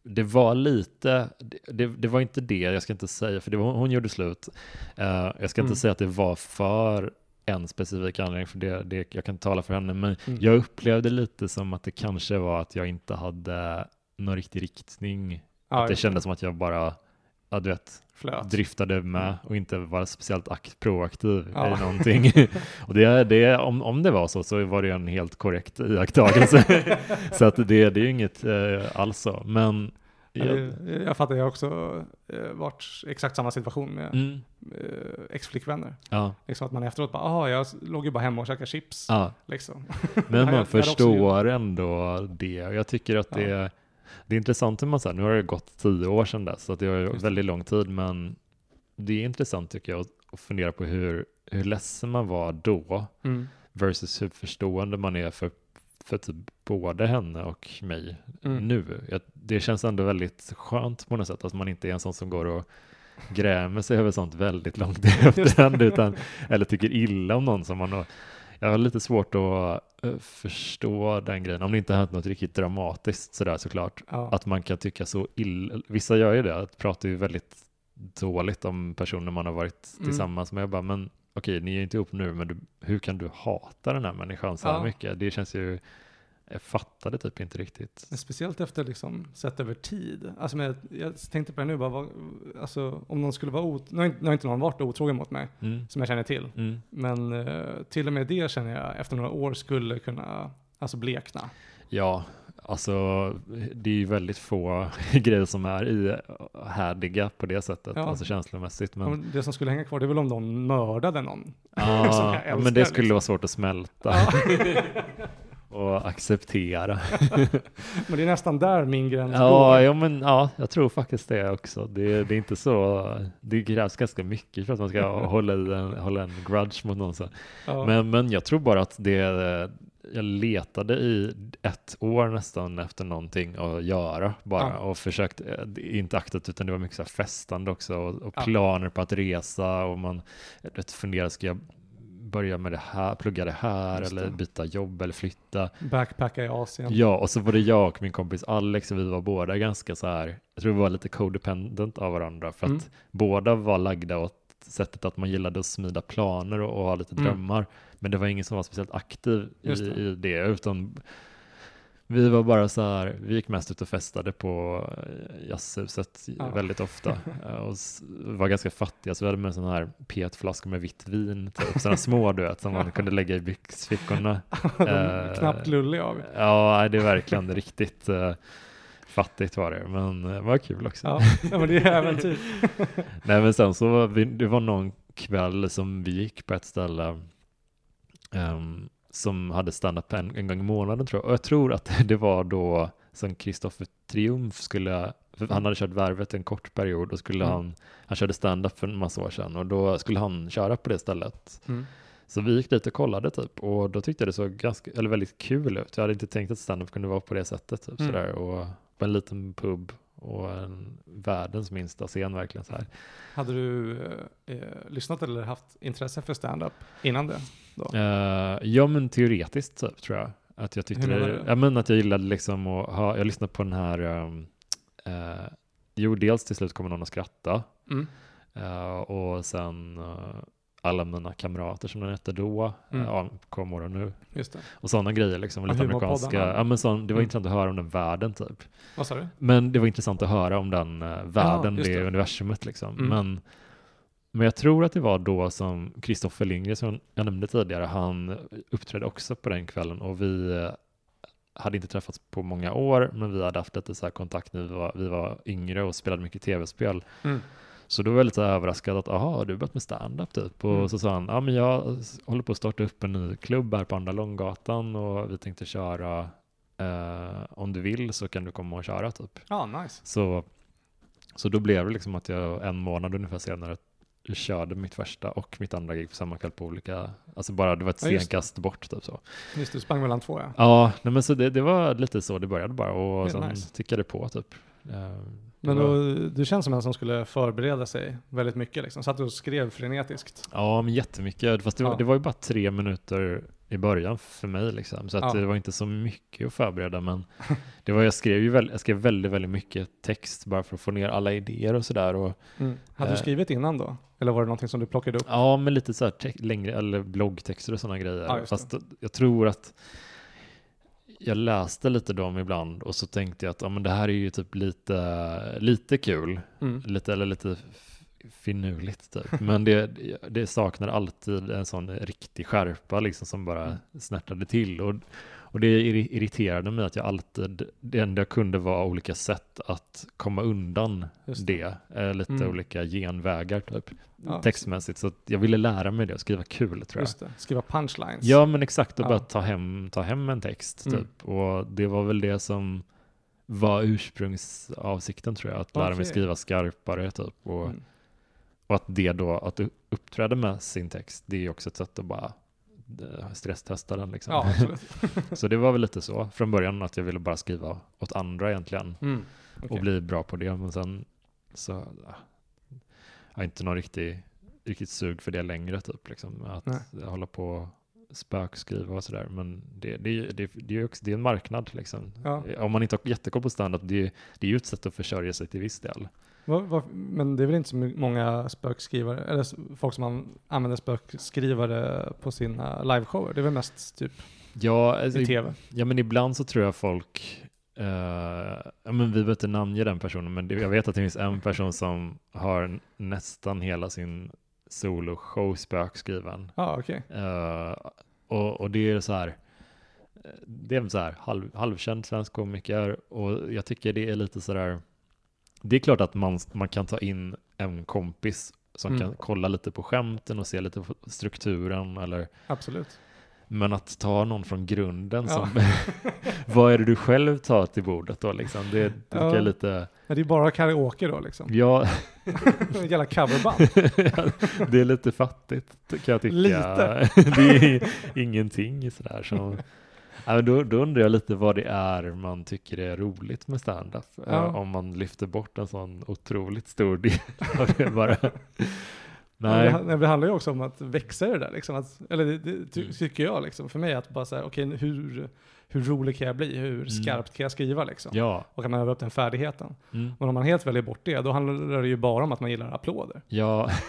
det var lite, det, det, var inte det, jag ska inte säga, för det var, hon gjorde slut. Jag ska Mm. inte säga att det var för en specifik anledning, för det, det, jag kan tala för henne, men Mm. jag upplevde lite som att det kanske var att jag inte hade någon riktig riktning. Ja, att det kändes som att jag bara, ja du vet, Flöt. driftade med och inte var speciellt akt, proaktiv Ja. i någonting. och det, det, om, om det var så, så var det en helt korrekt iakttagelse. så att det, det är ju inget eh, alls så. Men jag, det- Jag fattar, jag har också eh, varit i exakt samma situation med mm, eh, ex-flickvänner. ja, Liksom att man efteråt bara, ah, jag låg ju bara hemma och käkade chips. ja. Liksom. Men man förstår ändå det. Jag tycker att det, det är intressant hur man säger, nu har det gått tio år sedan dess, så att det var ju Just väldigt lång tid, men det är intressant tycker jag att, att fundera på hur, hur ledsen man var då Mm. versus hur förstående man är för, för typ både henne och mig Mm. nu. Jag, det känns ändå väldigt skönt på något sätt att man inte är en sån som går och grämer sig över sånt väldigt långt i efterhand, utan, eller tycker illa om någon som man har jag har lite svårt att eh, förstå den grejen, om det inte har hänt något riktigt dramatiskt sådär såklart. Ja. Att man kan tycka så illa, vissa gör ju det, att pratar ju väldigt dåligt om personer man har varit Mm. tillsammans med. Jag bara, men okej, ni är inte ihop nu, men du, hur kan du hata den här människan så här Ja. mycket? Det känns ju, jag fattade typ inte riktigt. Speciellt efter liksom sett över tid. Alltså, men jag, jag tänkte på det nu, bara, vad, alltså, om någon skulle vara ot- nu, nu har inte någon varit otrogen mot mig, Mm. som jag känner till. Mm. Men eh, till och med det känner jag efter några år skulle kunna alltså blekna. Ja, alltså det är ju väldigt få grejer som är i härdiga på det sättet, Ja. alltså känslomässigt. Men, Men det som skulle hänga kvar det är väl om någon mördade någon. ja, men det skulle liksom. vara svårt att smälta och acceptera. Men det är nästan där min gräns Ja, går. ja, men ja, jag tror faktiskt det också. Det, det är inte så, det krävs ganska mycket för att man ska hålla, i en, hålla en grudge mot någon. Ja. Men, men jag tror bara att det, jag letade i ett år nästan efter någonting att göra bara Ja. och försökte, eh, inte aktivt utan det var mycket så festande också och, och Ja. planer på att resa och man vet, funderar, ska jag börja med det här, plugga det här Just eller det. byta jobb eller flytta? Backpacka i Asien. Ja, och så var det jag och min kompis Alex och vi var båda ganska så här, jag tror vi var lite codependent av varandra för att Mm. båda var lagda åt sättet att man gillade att smida planer och, och ha lite Mm. drömmar. Men det var ingen som var speciellt aktiv i, det. i det, utan vi var bara så här, vi gick mest ut och festade på eh, jazzhuset Ja. väldigt ofta eh, och var ganska fattiga så vi hade med sådana här petflaskor med vitt vin, typ, sådana små du vet som man kunde lägga i byxfickorna. Eh, knappt lulliga av. Ja, det är verkligen riktigt uh, fattigt var det, men eh, det var kul också. Ja, men det är äventyr. Nej, men sen så var vi, det var någon kväll som vi gick på ett ställe ehm, som hade stand-up en, en gång i månaden tror jag. Och jag tror att det var då som Kristoffer Triumf skulle, han hade kört Värvet en kort period och skulle Mm. han, han körde stand-up för en massa år sedan och då skulle han köra på det stället. Mm. Så vi gick dit och kollade typ och då tyckte jag det såg ganska, eller väldigt kul ut. Jag hade inte tänkt att stand-up kunde vara på det sättet typ Mm. sådär och på en liten pub och en världens minsta scen verkligen så här. Hade du eh, eh, lyssnat eller haft intresse för stand-up innan det? Då? Eh, ja men teoretiskt typ, tror jag. Att jag tyckte det, ja, men att jag gillade liksom att ha, jag lyssnade på den här, um, eh, jo dels till slut kommer någon att skratta Mm. eh, och sen eh, alla mina kamrater som den hette då, Mm. ja, och nu. Just det. Och sådana grejer liksom, Och lite amerikanska, ja men sån, det var Mm. intressant att höra om den världen typ. Vad sa du? Men det var intressant att höra om den uh, världen, just det, det. universumet liksom. Mm. Men, men jag tror att det var då som Kristoffer Lindgren, som jag nämnde tidigare, han uppträdde också på den kvällen och vi eh, hade inte träffats på många år, men vi hade haft lite så här kontakt när vi var, vi var yngre och spelade mycket tv-spel. Mm. Så då var jag lite överraskad att, aha, har du börjat med stand-up typ? Och Mm. så sa han, ja men jag håller på att starta upp en ny klubb här på Andra Långgatan och vi tänkte köra, eh, om du vill så kan du komma och köra typ. Ja, nice. Så, så då blev det liksom att jag en månad ungefär senare körde mitt första och mitt andra gig på samma kväll på olika, alltså bara det var ett Ja, stenkast bort typ så. Just det, du sprang mellan två ja. Ja, nej, men så det, det var lite så det började bara och sen nice. tickade på typ. Eh, Men då, du känns som en som skulle förbereda sig väldigt mycket liksom. Satt du och skrev frenetiskt. Ja, men jättemycket. Fast det, var, Ja. det var ju bara tre minuter i början för mig liksom. Så att Ja. det var inte så mycket att förbereda. Men det var, jag, skrev ju väl, jag skrev väldigt, väldigt mycket text bara för att få ner alla idéer och sådär. Mm. Hade du Eh. skrivit innan då? Eller var det någonting som du plockade upp? ja, men lite så här längre, eller bloggtexter och sådana grejer. Ja. Fast jag tror att jag läste lite dem ibland och så tänkte jag att ja, men det här är ju typ lite, lite kul. Mm. lite, eller lite finurligt typ. Men det, det saknar alltid en sån riktig skärpa liksom som bara Mm. snärtade till. Och, och det irri- irriterade mig att jag alltid, det enda jag kunde var olika sätt att komma undan Just det. Eh, lite Mm. olika genvägar typ. Ja, Textmässigt. Så jag ville lära mig det och skriva kul tror jag. Just det, skriva punchlines. Ja men exakt, och Ja. bara ta hem, ta hem en text Mm. typ. Och det var väl det som var ursprungsavsikten tror jag, att lära mig Okej. skriva skarpare typ. Och, Mm. och att det då, att du uppträder med sin text, det är också ett sätt att bara stresstesta den liksom. Ja, så det var väl lite så från början att jag ville bara skriva åt andra egentligen Mm. och okej. bli bra på det. Men sen så ja, jag har inte någon riktig, riktigt sug för det längre typ. Liksom, att Nej. hålla på och spökskriva och sådär. Men det, det, det, det, är också, det är en marknad liksom. Ja. Om man inte har jättekoll på standup, det, det är ju ett sätt att försörja sig till viss del. Men det är väl inte så många spökskrivare, eller folk som an- använder spökskrivare på sina liveshower? Det är väl mest typ Ja, alltså, i tv? ja, men ibland så tror jag folk eh, ja, men vi behöver inte namnge den personen, men jag vet att det finns en person som har nästan hela sin soloshow spökskriven. Ja, okej. Eh, och, och det är så här, eh, det är så här halv, halvkänd svensk komiker och jag tycker det är lite så där, det är klart att man, man kan ta in en kompis som Mm. kan kolla lite på skämten och se lite på strukturen eller Absolut. men att ta någon från grunden Ja. som, vad är det du själv tar till bordet då liksom? Det, det Ja. lite, Men det är bara karaoke då liksom. ja, jävla coverband. det är lite fattigt kan jag tycka. Lite. det är ingenting sådär som, ja, då, då undrar jag lite vad det är man tycker är roligt med standup. Ja. Eh, Om man lyfter bort en sån otroligt stor del av det bara. Nej, Det, det handlar ju också om att växa i det där liksom. Att, eller det, det ty, Mm. tycker jag liksom. För mig att bara säga, okej hur, hur rolig kan jag bli? Hur skarpt kan jag skriva liksom? Mm. ja. Och kan man öva upp den färdigheten? Mm. Men om man helt väljer bort det, då handlar det ju bara om att man gillar applåder. Ja.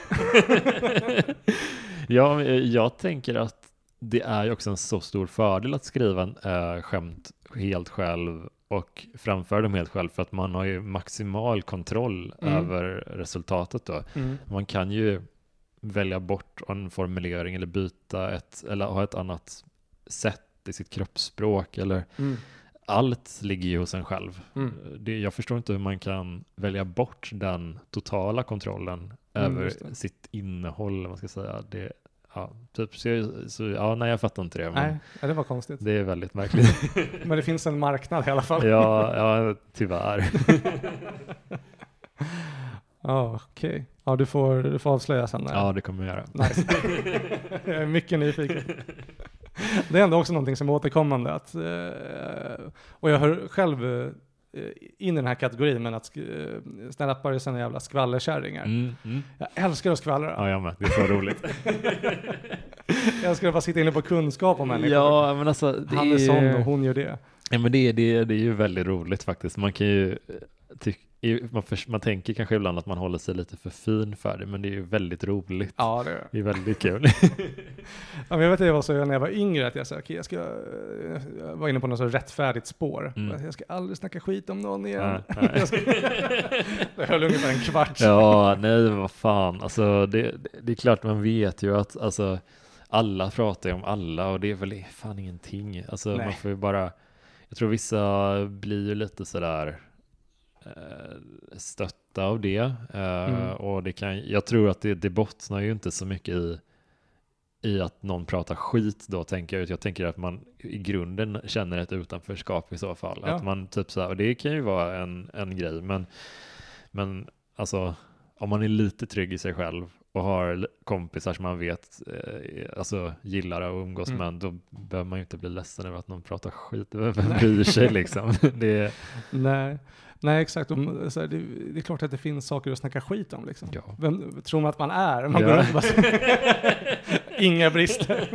ja, jag tänker att det är ju också en så stor fördel att skriva en äh, skämt helt själv och framföra dem helt själv för att man har ju maximal kontroll Mm. över resultatet då. Man kan ju välja bort en formulering eller byta ett eller ha ett annat sätt i sitt kroppsspråk eller Mm. allt ligger ju hos en själv. Mm. Det, jag förstår inte hur man kan välja bort den totala kontrollen Mm, över sitt innehåll, man ska säga. Det, ja, typ, så, så, ja, nej, jag fattar inte det, Nej, ja, det var konstigt. det är väldigt märkligt. Men det finns en marknad i alla fall. ja, ja, tyvärr. Ja, okej. Ja, du får, du får avslöja sen. Ja, det kommer jag göra. Nice. jag är mycket nyfiken. Det är ändå också någonting som är återkommande. Att, eh, och jag hör själv eh, in i den här kategorin, men att eh, stand-upare är såna jävla skvallerkärringar. Mm, mm. Jag älskar att skvallra. Ja, jag med. Det är så roligt. Jag älskar att bara sitta inne på kunskap om människor. ja, men alltså, det Han är sån och hon gör det. Ja, men det, det, det är ju väldigt roligt faktiskt. Man kan ju man, förs- man tänker kanske ibland att man håller sig lite för fin för det, men det är ju väldigt roligt. Ja, det är det. Är väldigt kul. Ja, jag vet att jag var så när jag var yngre att jag sa, okej, jag ska, jag var inne på något så rättfärdigt spår. Mm. Jag ska aldrig snacka skit om någon igen. Nej, nej. Ska, det höll ungefär en kvart. Ja, nej, vad fan. Alltså, det, det, är klart man vet ju att alltså, alla pratar ju om alla och det är väl fan ingenting. Alltså, Nej. man får ju bara, jag tror vissa blir ju lite sådär stötta av det. Eh, Mm. Och det kan, jag tror att det, det bottnar ju inte så mycket i i att någon pratar skit då tänker jag. Jag tänker att man i grunden känner ett utanförskap i så fall. Ja. Att man typ så här, och det kan ju vara en, en grej, men, men alltså om man är lite trygg i sig själv och har kompisar som man vet eh, alltså, gillar att umgås Mm. med, då behöver man ju inte bli ledsen över att någon pratar skit. Vem bryr sig liksom? Det är, Nej, nej exakt. Och, så här, det, det är klart att det finns saker att snacka skit om. Liksom. ja. Vem tror man att man är? Man Ja. bara, Inga brister.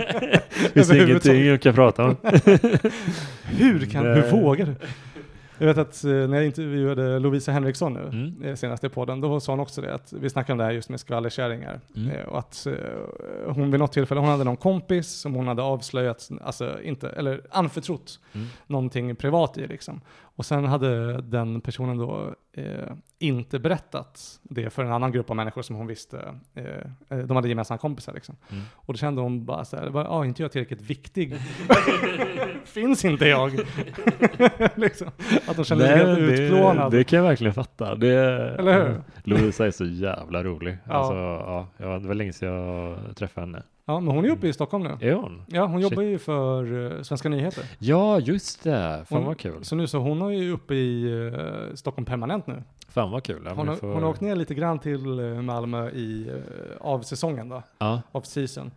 Det finns ingenting jag kan prata om. Hur, kan, Nej. hur vågar du? Jag vet att eh, när jag intervjuade Lovisa Henriksson nu, Mm. eh, senast i podden, då sa hon också det, att vi snackade om det här just med skvallerkärringar. Mm. Eh, Och att hon vid något tillfälle, hon hade någon kompis som hon hade avslöjat, alltså inte, eller anförtrott Mm. någonting privat i liksom. Och sen hade den personen då eh, inte berättat det för en annan grupp av människor som hon visste, eh, eh, de hade gemensamma kompisar liksom. Mm. Och då kände hon bara så här, bara, ah, inte jag tillräckligt viktig? Finns inte jag? liksom. Att hon kände sig helt det, utplånad. det kan jag verkligen fatta. Det, Eller hur? Lovisa är så jävla rolig. Ja. Alltså, ja, ja, det var länge sedan jag träffade henne. Ja, men hon är uppe i Stockholm nu. Är hon? Ja, hon Shit. jobbar ju för uh, Svenska nyheter. Ja, just det. Fan Hon- vad kul. Så nu så hon är ju uppe i eh, Stockholm permanent nu. Fan vad kul. Ja, Hon har, får- hon har åkt ner lite grann till eh, Malmö i uh, av säsongen då, Ja, av season.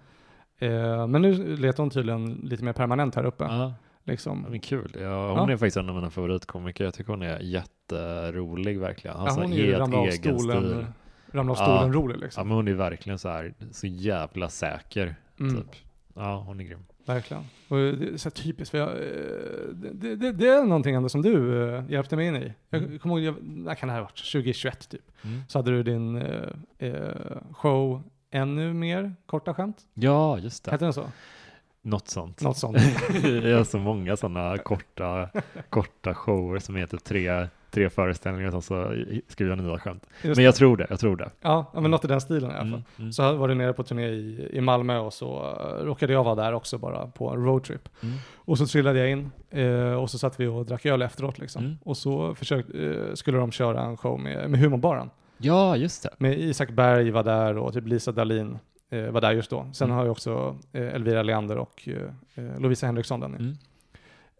Eh, men nu letar hon tydligen lite mer permanent här uppe. ja. Ja, Liksom. men kul. Ja, hon Ja. är faktiskt en av mina favoritkomiker. Jag tycker hon är jätterolig verkligen. Ja, Alltså, hon är ju helt egen stolen, stil. Ramla av Ja. stolen rolig Ja, liksom. men hon är verkligen så här, så jävla säker. Mm, Typ. Ja, hon är grym. Verkligen. Och det är så typiskt, för jag, eh, det, det, det är någonting ändå som du eh, hjälpte mig in i. Jag Mm. kommer ihåg, när kan det här ha varit? 2021 typ. Mm. Så hade du din eh, eh, show Ännu mer korta skämt? Ja, just det. Hette den så? Något sånt. Något sånt. jag har så många sådana korta, korta shower som heter tre, tre föreställningar och så skriver jag nya skämt. Just Men jag det. tror det, jag tror det. Ja, men något i den stilen i alla fall. Mm, mm, Så var du nere på turné i, i Malmö och så eh, råkade jag vara där också bara på en roadtrip. mm. Och så trillade jag in eh, och så satt vi och drack öl efteråt liksom. Mm. Och så försökte, eh, skulle de köra en show med, med humorbaren. Ja, just det. Med Isak Berg var där och typ Lisa Dahlin eh, var där just då. Sen Mm. har jag också Elvira Leander och Lovisa Henriksson där nu.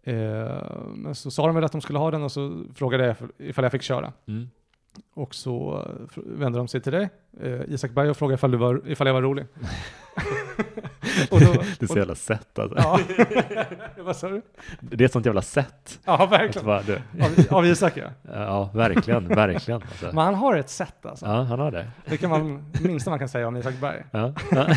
Mm. Eh, men så sa de väl att de skulle ha den och så frågade jag ifall jag fick köra. Mm. Och så eh, vände de sig till dig, eh, Isak Berg, och frågade ifall, du var, ifall jag var rolig. och då, Det är så jävla sätt alltså. Ja, vad sa du? Det är ett sånt jävla sätt. Ja, verkligen. bara, Av, av Isak ja. ja, verkligen, verkligen. Alltså. Men han har ett sätt alltså. Ja, han har det. Det kan man, minsta man kan säga om Isak Berg. Ja. Ja.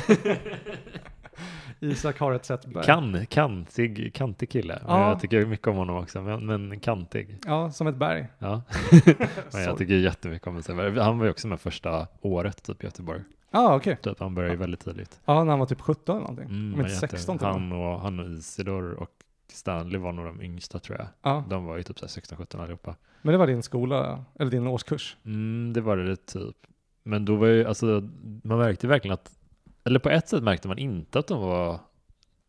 Isak har ett sätt. Kan, kantig, kantig kille. Ja. Jag tycker mycket om honom också, men, men kantig. Ja, som ett berg. Ja. Men jag tycker jättemycket om Isak. Han var ju också med första året typ i Göteborg. Ja, okej. Typ, han började ju väldigt tidigt. Ja, när han var typ 17 eller någonting. Mm, Om men inte jätte- 16 till och med. han och, han och Isidor och Stanley var nog de yngsta tror jag. Ja, De var ju typ 16-17 allihopa. men det var din skola, eller din årskurs. Mm, det var det typ. Men då var ju, alltså, man märkte verkligen att, eller på ett sätt märkte man inte att de var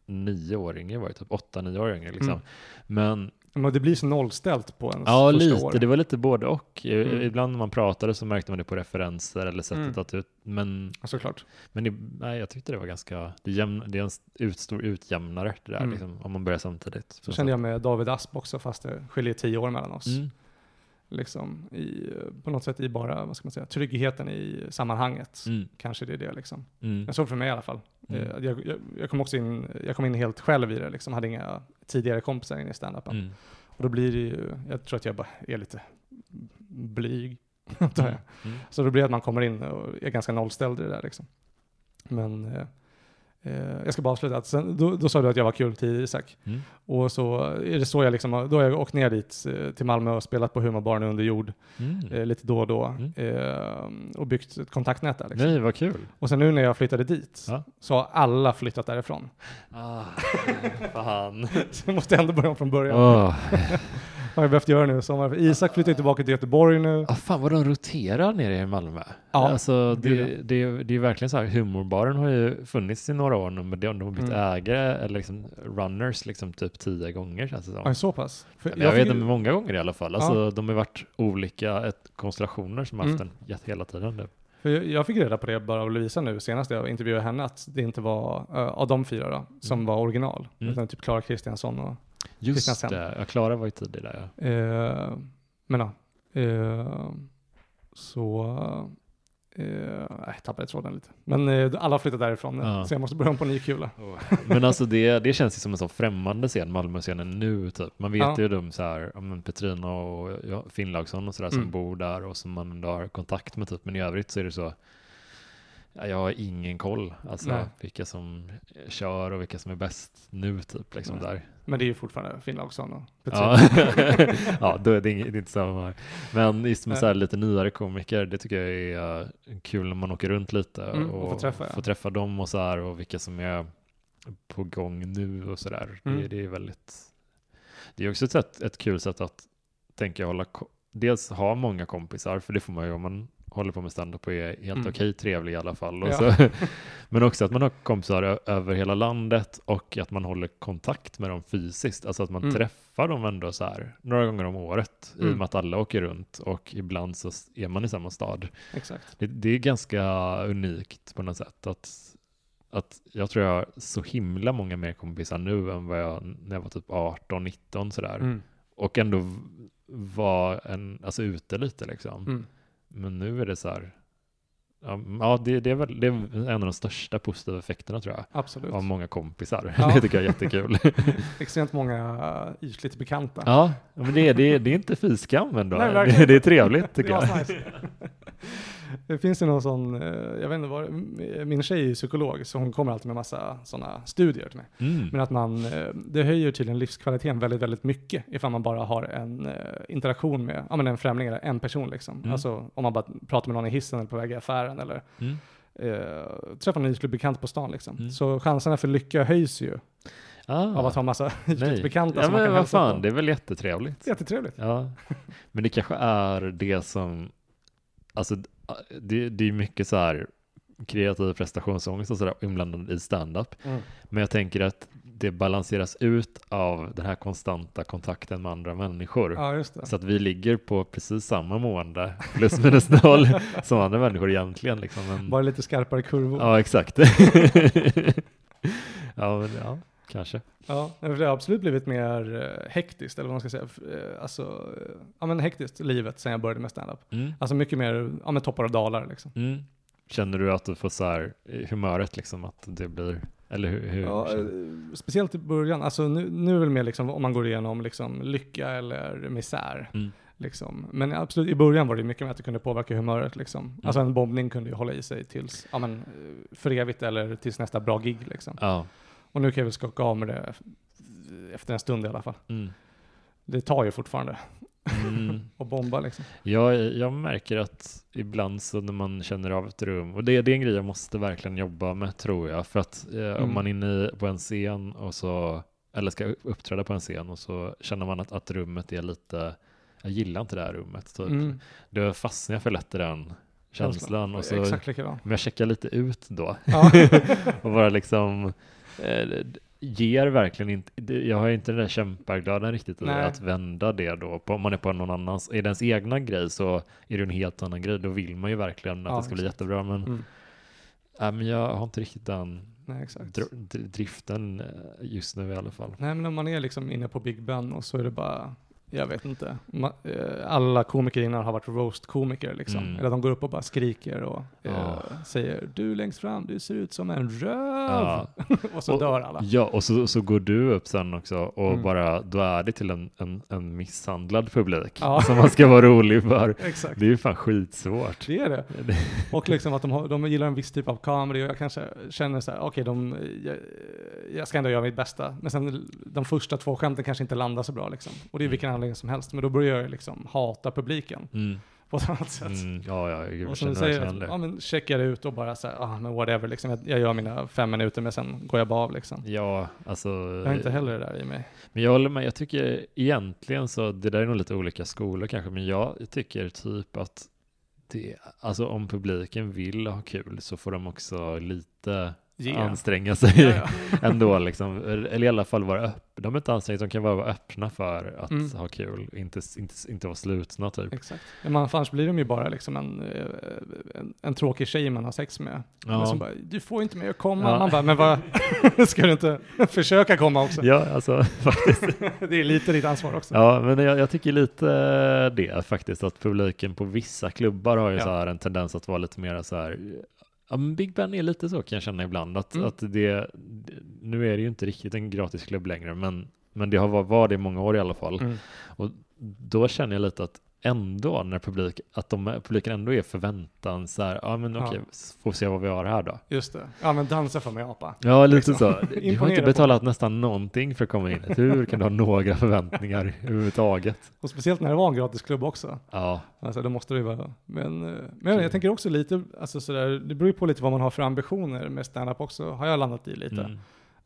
nio år yngre, var typ åtta, nio år yngre liksom. Mm. Men Men det blir så nollställt på ens ja, lite, år. det var lite både och. Mm. Ibland när man pratade så märkte man det på referenser eller sättet Mm. att ut, men, Såklart. men det, nej, jag tyckte det var ganska, det, jämn, det är en ut, stor utjämnare det där Mm. liksom, om man börjar samtidigt. Så kände jag med David Asp också, fast det skiljer tio år mellan oss. Mm. Liksom i, på något sätt i bara, vad ska man säga, tryggheten i sammanhanget. Mm. Kanske det är det liksom. Mm. Jag såg för mig i alla fall. Mm. Eh, Jag, jag, jag kom också in, jag kom in helt själv i det liksom, hade inga tidigare kompisar in i standupen. Mm. Och då blir det ju, jag tror att jag bara är lite blyg, antar jag. Mm. Så då blir det att man kommer in och är ganska nollställd i det där liksom. Men eh, jag ska bara avsluta, sen, då, då sa du att jag var kul till Isak. Mm. Och så är det så jag liksom, då har jag åkt ner dit eh, till Malmö och spelat på humorbaren under jord Mm. eh, lite då och då. Mm. Eh, och byggt ett kontaktnät där liksom. Nej, vad kul. Och sen nu när jag flyttade dit Ja. så har alla flyttat därifrån. Ah, fan. Så jag måste ändå börja om från början. Åh, Har jag behövt göra nu sommar. För Isak flyttar tillbaka till Göteborg nu. Ah, fan vad de roterar nere i Malmö. Ja, alltså, det det, är det, det, är verkligen så här, humorbaren har ju funnits i några år nu, men de har bytt Mm. ägare, eller liksom runners, liksom typ tio gånger känns det som. Ja, så pass. För jag, fick vet inte, många gånger i alla fall. Alltså, De har varit olika ett, konstellationer som har haft Mm. en jätte- hela tiden. nu. För jag, jag fick reda på det bara av Lovisa nu senast jag intervjuade henne att det inte var uh, av de fyra då, som Mm. var original. Mm. Utan typ Klara Kristiansson och Just det, ja, Klara var ju tidig där. Ja. eh, men ja. Eh, så eh, jag tappade tråden lite. Men eh, alla har flyttat därifrån Ja. så jag måste börja om på ny kula. Men alltså det, det känns ju som en sån främmande scen, Malmö-scenen nu typ. Man vet Ja. ju de så här, ja, men Petrina och ja, Finnlaugsson och sådär Mm. som bor där och som man ändå har kontakt med typ. Men i övrigt så är det så, jag har ingen koll. Alltså Nej. vilka som kör och vilka som är bäst nu typ liksom Nej. där. Men det är ju fortfarande Finnlaugsson och. Ja, ja då är det, inget, det är inte samma här. Men just med Nej. så här lite nyare komiker, det tycker jag är uh, kul när man åker runt lite Mm, och får träffa, ja. får träffa dem och så här och vilka som är på gång nu och så där. Det, Mm. det är väldigt, det är också ett, sätt, ett kul sätt att tänka hålla, dels ha många kompisar, för det får man ju om man håller på med standup och är helt Mm. okej trevlig i alla fall. Ja. så, men också att man har kompisar över hela landet och att man håller kontakt med dem fysiskt. Alltså att man Mm. träffar dem ändå så här några gånger om året i och Mm. med att alla åker runt och ibland så är man i samma stad. Exakt. Det, det är ganska unikt på något sätt att att jag tror jag har så himla många mer kompisar nu än vad jag när jag var typ 18, 19 sådär. Mm. Och ändå var en, alltså ute lite liksom. Mm. Men nu är det så här, ja, ja det, det, är väl, det är en av de största positiva effekterna tror jag. Absolut. Av många kompisar. Ja. Det tycker jag är jättekul. Extremt många uh, ytligt bekanta. ja, men det är, det, är, det är inte fyskam ändå. Nej, det, är trevligt tycker jag. nice. Det finns ju någon sån, eh, jag vet inte vad, min tjej är psykolog så hon kommer alltid med massa sådana studier till mig. Mm. Men att man, eh, det höjer tydligen livskvaliteten väldigt, väldigt mycket ifall man bara har en eh, interaktion med, ja men en främling eller en person liksom. Mm. Alltså om man bara pratar med någon i hissen eller på väg i affären eller Mm. eh, träffar någon ytlig bekant på stan liksom. Mm. Så chanserna för lycka höjs ju Ah, av att ha massa ytligt bekanta Ja, men vad fan, på. det är väl jättetrevligt. Jättetrevligt. Ja, men det kanske är det som, alltså det, det är mycket så här kreativ prestationsångest och sådär inblandad i stand-up. Mm. Men jag tänker att det balanseras ut av den här konstanta kontakten med andra människor. Ja. Så att vi ligger på precis samma mående, plus minus noll, som andra människor egentligen. Liksom. Men, Bara lite skarpare kurvor. ja, exakt. ja, men, ja, kanske. Ja, för det har absolut blivit mer eh, hektiskt, eller vad man ska säga. Eh, Alltså, eh, ja men hektiskt livet sen jag började med stand-up. Mm. Alltså mycket mer, ja men toppar och dalar liksom. Mm. Känner du att du får så här humöret liksom att det blir, eller hur? hur Ja, speciellt i början, alltså nu, nu är det mer liksom om man går igenom liksom lycka eller misär. Mm. Liksom. Men absolut, i början var det mycket mer att det kunde påverka humöret liksom. Alltså en bombning kunde ju hålla i sig tills, ja men för evigt eller tills nästa bra gig liksom. Ja. Och nu kan jag väl skaka av med det efter en stund i alla fall. Mm. Det tar ju fortfarande Mm. att bomba liksom. Jag, jag märker att ibland så när man känner av ett rum, och det, det är en grej jag måste verkligen jobba med tror jag, för att eh, Mm. om man är inne på en scen och så, eller ska uppträda på en scen och så känner man att, att rummet är lite, jag gillar inte det här rummet, typ. Mm. då fastnar jag för lätt i den känslan och så, men jag checkar lite ut då Ja. och bara liksom ger verkligen inte, jag har inte den där kämpaglöden riktigt i att vända det då, på, om man är på någon annans, är det ens egna grej så är det en helt annan grej, då vill man ju verkligen att Ja, det ska bli exakt. jättebra, men, Mm. äh, men jag har inte riktigt den Nej, driften eh, just nu i alla fall. Nej, men om man är liksom inne på Big Ben och så är det bara, jag vet inte, ma- eh, alla komiker innan har varit roast-komiker liksom. Mm. Eller de går upp och bara skriker och eh, Ja. säger du längst fram, du ser ut som en röv. Ja. och så Och- dör alla. Ja, och så, så går du upp sen också och Mm. bara, då är det till en, en, en misshandlad publik Ja. som man ska vara rolig för. Exakt. Det är ju fan skitsvårt. Det är det. Och liksom att de, har, de gillar en viss typ av comedy och jag kanske känner så här, okej, de, jag, jag ska ändå göra mitt bästa. Men sen de första två skämten kanske inte landar så bra liksom. Och det är Mm. vilken anledning som helst. Men då börjar jag liksom hata publiken Mm. på ett annat sätt. Mm, ja, ja, jag Och som du säger, att, ja men checkar ut och bara så här, ah men whatever liksom. Jag, jag gör mina fem minuter men sen går jag bara av liksom. Ja, alltså. Jag har inte heller det där i mig. Men jag håller med, jag tycker egentligen så, det där är nog lite olika skolor kanske, men jag tycker typ att det, alltså om publiken vill ha kul så får de också lite Yeah. anstränga sig Ja, ja. ändå liksom, eller i alla fall vara öppna, de är inte ansträngda, de kan bara vara öppna för att Mm. ha kul, inte, inte, inte vara slutna typ. Exakt. Men annars blir de ju bara liksom en, en, en tråkig tjej man har sex med. Ja. som bara, du får inte med att komma. Ja. Man bara, men vad, ska du inte försöka komma också? Ja, alltså faktiskt. Det är lite ditt ansvar också. Ja, men jag, jag tycker lite det faktiskt, att publiken på vissa klubbar har ju så här en tendens att vara lite mer så här, ja men Big Ben är lite så kan jag känna ibland, att, Mm. att det, nu är det ju inte riktigt en gratisklubb längre, men, men det har varit var det i många år i alla fall. Mm. Och då känner jag lite att ändå när publik, att de, publiken ändå är förväntan så här, ja men Ja. okej, får se vad vi har här då. Just det. Ja men dansa för mig apa. Ja, lite Liksom. så. Du har inte betalat nästan någonting för att komma in. Hur kan du ha några förväntningar överhuvudtaget? Och speciellt när det var en gratisklubb också. Ja, Alltså det måste det ju vara. Men, eh, men jag tänker också lite, alltså sådär, det beror ju på lite vad man har för ambitioner med stand-up också, har jag landat i lite. mm.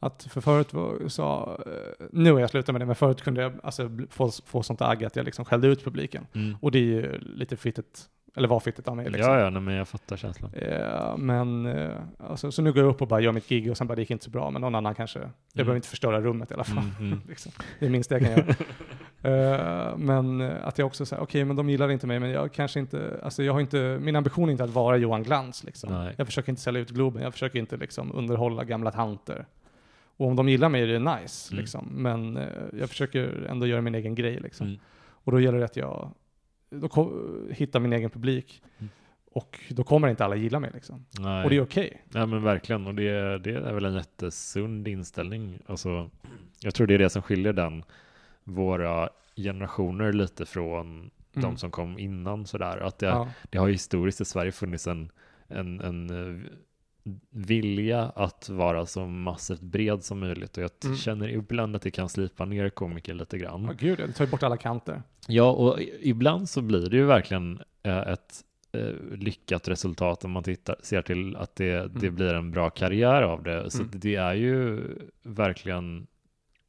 Att för förut var, eh, nu har jag slutat med det, men förut kunde jag alltså, få, få sånt agg att jag liksom skällde ut publiken. Mm. Och det är ju lite fittigt, eller var fittigt av mig liksom. Ja, ja, nej, men jag fattar känslan. Eh, men, eh, alltså, så nu går jag upp och bara gör mitt gig och sen bara det gick inte så bra, men någon annan kanske, jag behöver inte förstöra rummet i alla fall. Mm, mm. liksom. Det är minst det jag kan göra. Eh, men eh, att jag också säger, okej men de gillar inte mig, men jag kanske inte, alltså jag har inte, min ambition är inte att vara Johan Glans liksom. Nej. Jag försöker inte sälja ut Globen, jag försöker inte liksom underhålla gamla tanter. Och om de gillar mig är det nice, Mm. liksom. men eh, jag försöker ändå göra min egen grej. Liksom. Mm. Och då gäller det att jag då hittar min egen publik. Mm. Och då kommer inte alla gilla mig. Liksom. Nej. Och det är okej. Ja men verkligen, och det, det är väl en jättesund inställning. Alltså, jag tror det är det som skiljer den, våra generationer lite från de Mm. som kom innan sådär. Att det, Ja. det har historiskt i Sverige funnits en, en, en eh, vilja att vara så massivt bred som möjligt och jag Mm. känner ibland att det kan slipa ner komiker lite grann. Ja, gud, det tar ju bort alla kanter. Ja, och ibland så blir det ju verkligen eh, ett eh, lyckat resultat om man tittar, ser till att det, det Mm. blir en bra karriär av det. Så Mm. det är ju verkligen,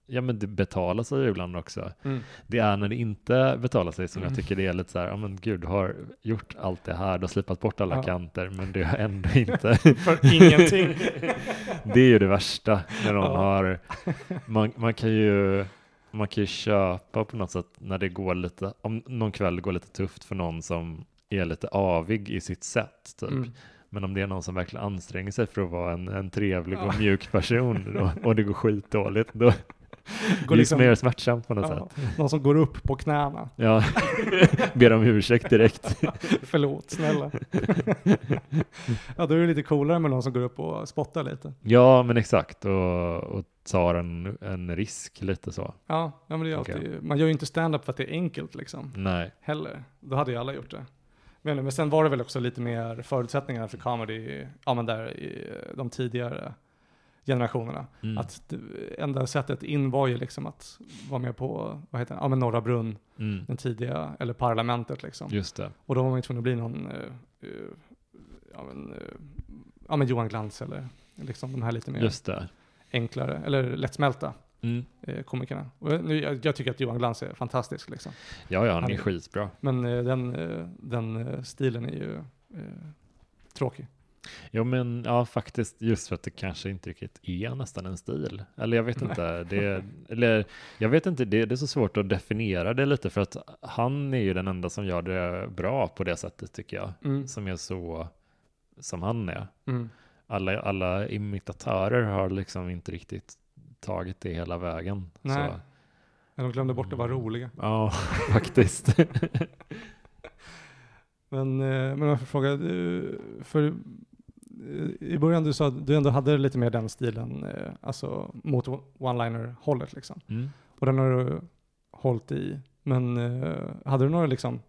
ja men det betalar sig ibland också. Mm. Det är när det inte betalar sig som Mm. jag tycker det är lite så här, ja men gud, du har gjort allt det här, du har slipat bort alla Ja. kanter, men det har ändå inte. För ingenting. det är ju det värsta när någon Ja. har, man, man kan ju man kan ju köpa på något sätt när det går lite, om någon kväll går lite tufft för någon som är lite avig i sitt sätt. Typ. Mm. Men om det är någon som verkligen anstränger sig för att vara en, en trevlig och mjuk person och, och det går skitdåligt, då Går liksom- mer smärtsamt på något Ja, sätt. någon som går upp på knäna. Ja, ber om ursäkt direkt. Förlåt, snälla. ja, då är det lite coolare med någon som går upp och spottar lite. Ja, men exakt. Och, och tar en, en risk lite så. Ja, ja men det är alltid, man gör ju inte stand-up för att det är enkelt liksom. Nej. Heller. Då hade ju alla gjort det. Men, men sen var det väl också lite mer förutsättningar för comedy, ja men där i de tidigare generationerna. Mm. Att enda sättet in var ju liksom att vara med på, vad heter det, ja men Norra Brunn, Mm. den tidiga, eller Parlamentet liksom. Just det. Och då var man ju tvungen att bli någon, eh, eh, ja men, eh, ja men Johan Glans eller liksom de här lite mer Just det. enklare, eller lättsmälta Mm. komikerna. Och jag, nu, jag, jag tycker att Johan Glans är fantastisk liksom. Ja, ja, han Han- är skitbra. Men den, den stilen är ju tråkig. Jo, men ja, faktiskt just för att det kanske inte riktigt är nästan en stil. Eller jag vet inte. Det, eller jag vet inte, det, det är så svårt att definiera det lite för att han är ju den enda som gör det bra på det sättet tycker jag. Mm. Som är så som han är. Mm. Alla, alla imitatörer har liksom inte riktigt tagit det hela vägen. Nej. Så, Men de glömde bort att vara Mm. roliga. ja, faktiskt. Men, eh, men jag får fråga, du, för eh, i början du sa att du ändå hade lite mer den stilen, eh, alltså mot one-liner-hållet liksom. Mm. Och den har du hållit i. Men eh, hade du några liksom,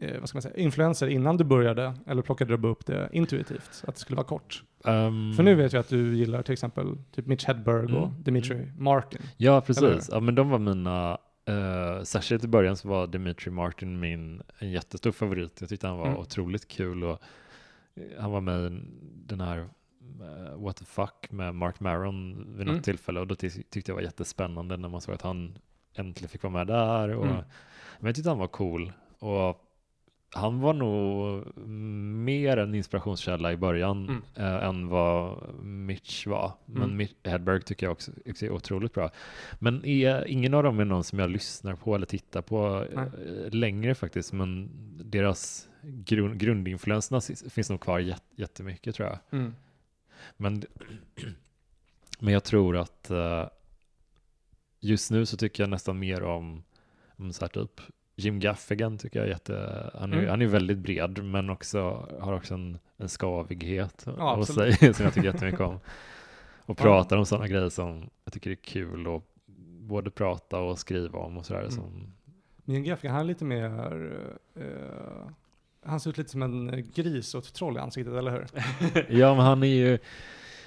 eh, vad ska man säga, influenser innan du började? Eller plockade du upp det intuitivt? Att det skulle vara kort? Um, För nu vet jag att du gillar till exempel typ Mitch Hedberg och Mm. Dimitri Martin. Ja, precis. Ja, men de var mina, uh, särskilt i början så var Dimitri Martin min en jättestor favorit. Jag tyckte han var Mm. otroligt kul och eh, han var med i den här eh, What the fuck med Mark Maron vid något Mm. tillfälle och då ty tyckte jag var jättespännande när man såg att han äntligen fick vara med där. Och, Mm. Men jag tyckte han var cool och han var nog mer en inspirationskälla i början Mm. eh, än vad Mitch var. Men Mm. Mitch Hedberg tycker jag också, också är otroligt bra. Men är, ingen av dem är någon som jag lyssnar på eller tittar på eh, längre faktiskt. Men deras grund, grundinfluenserna finns nog kvar jät, jättemycket tror jag. Mm. Men, men jag tror att eh, just nu så tycker jag nästan mer om, om så här typ Jim Gaffigan tycker jag är jätte, han är, Mm. han är väldigt bred men också har också en, en skavighet Ja, hos sig som jag tycker jättemycket om. Och Ja. pratar om sådana grejer som jag tycker är kul att både prata och skriva om och sådär. Mm. Som, Min Gaffigan, han är lite mer, eh, han ser ut lite som en gris och ett troll i ansiktet, eller hur? ja men han är ju,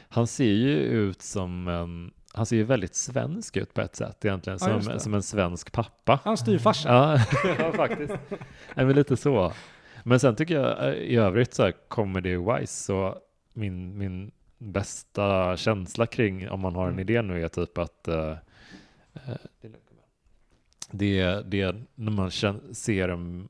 han ser ju ut som en, han ser ju väldigt svensk ut på ett sätt egentligen, Ja, som, en svensk pappa. Han styvfarsa. Ja, ja faktiskt. Nej, men lite så. Men sen tycker jag eh, i övrigt så här comedy-wise så min, min bästa känsla kring om man har en Mm. idé nu är typ att eh, eh, det, det är när man kän- ser en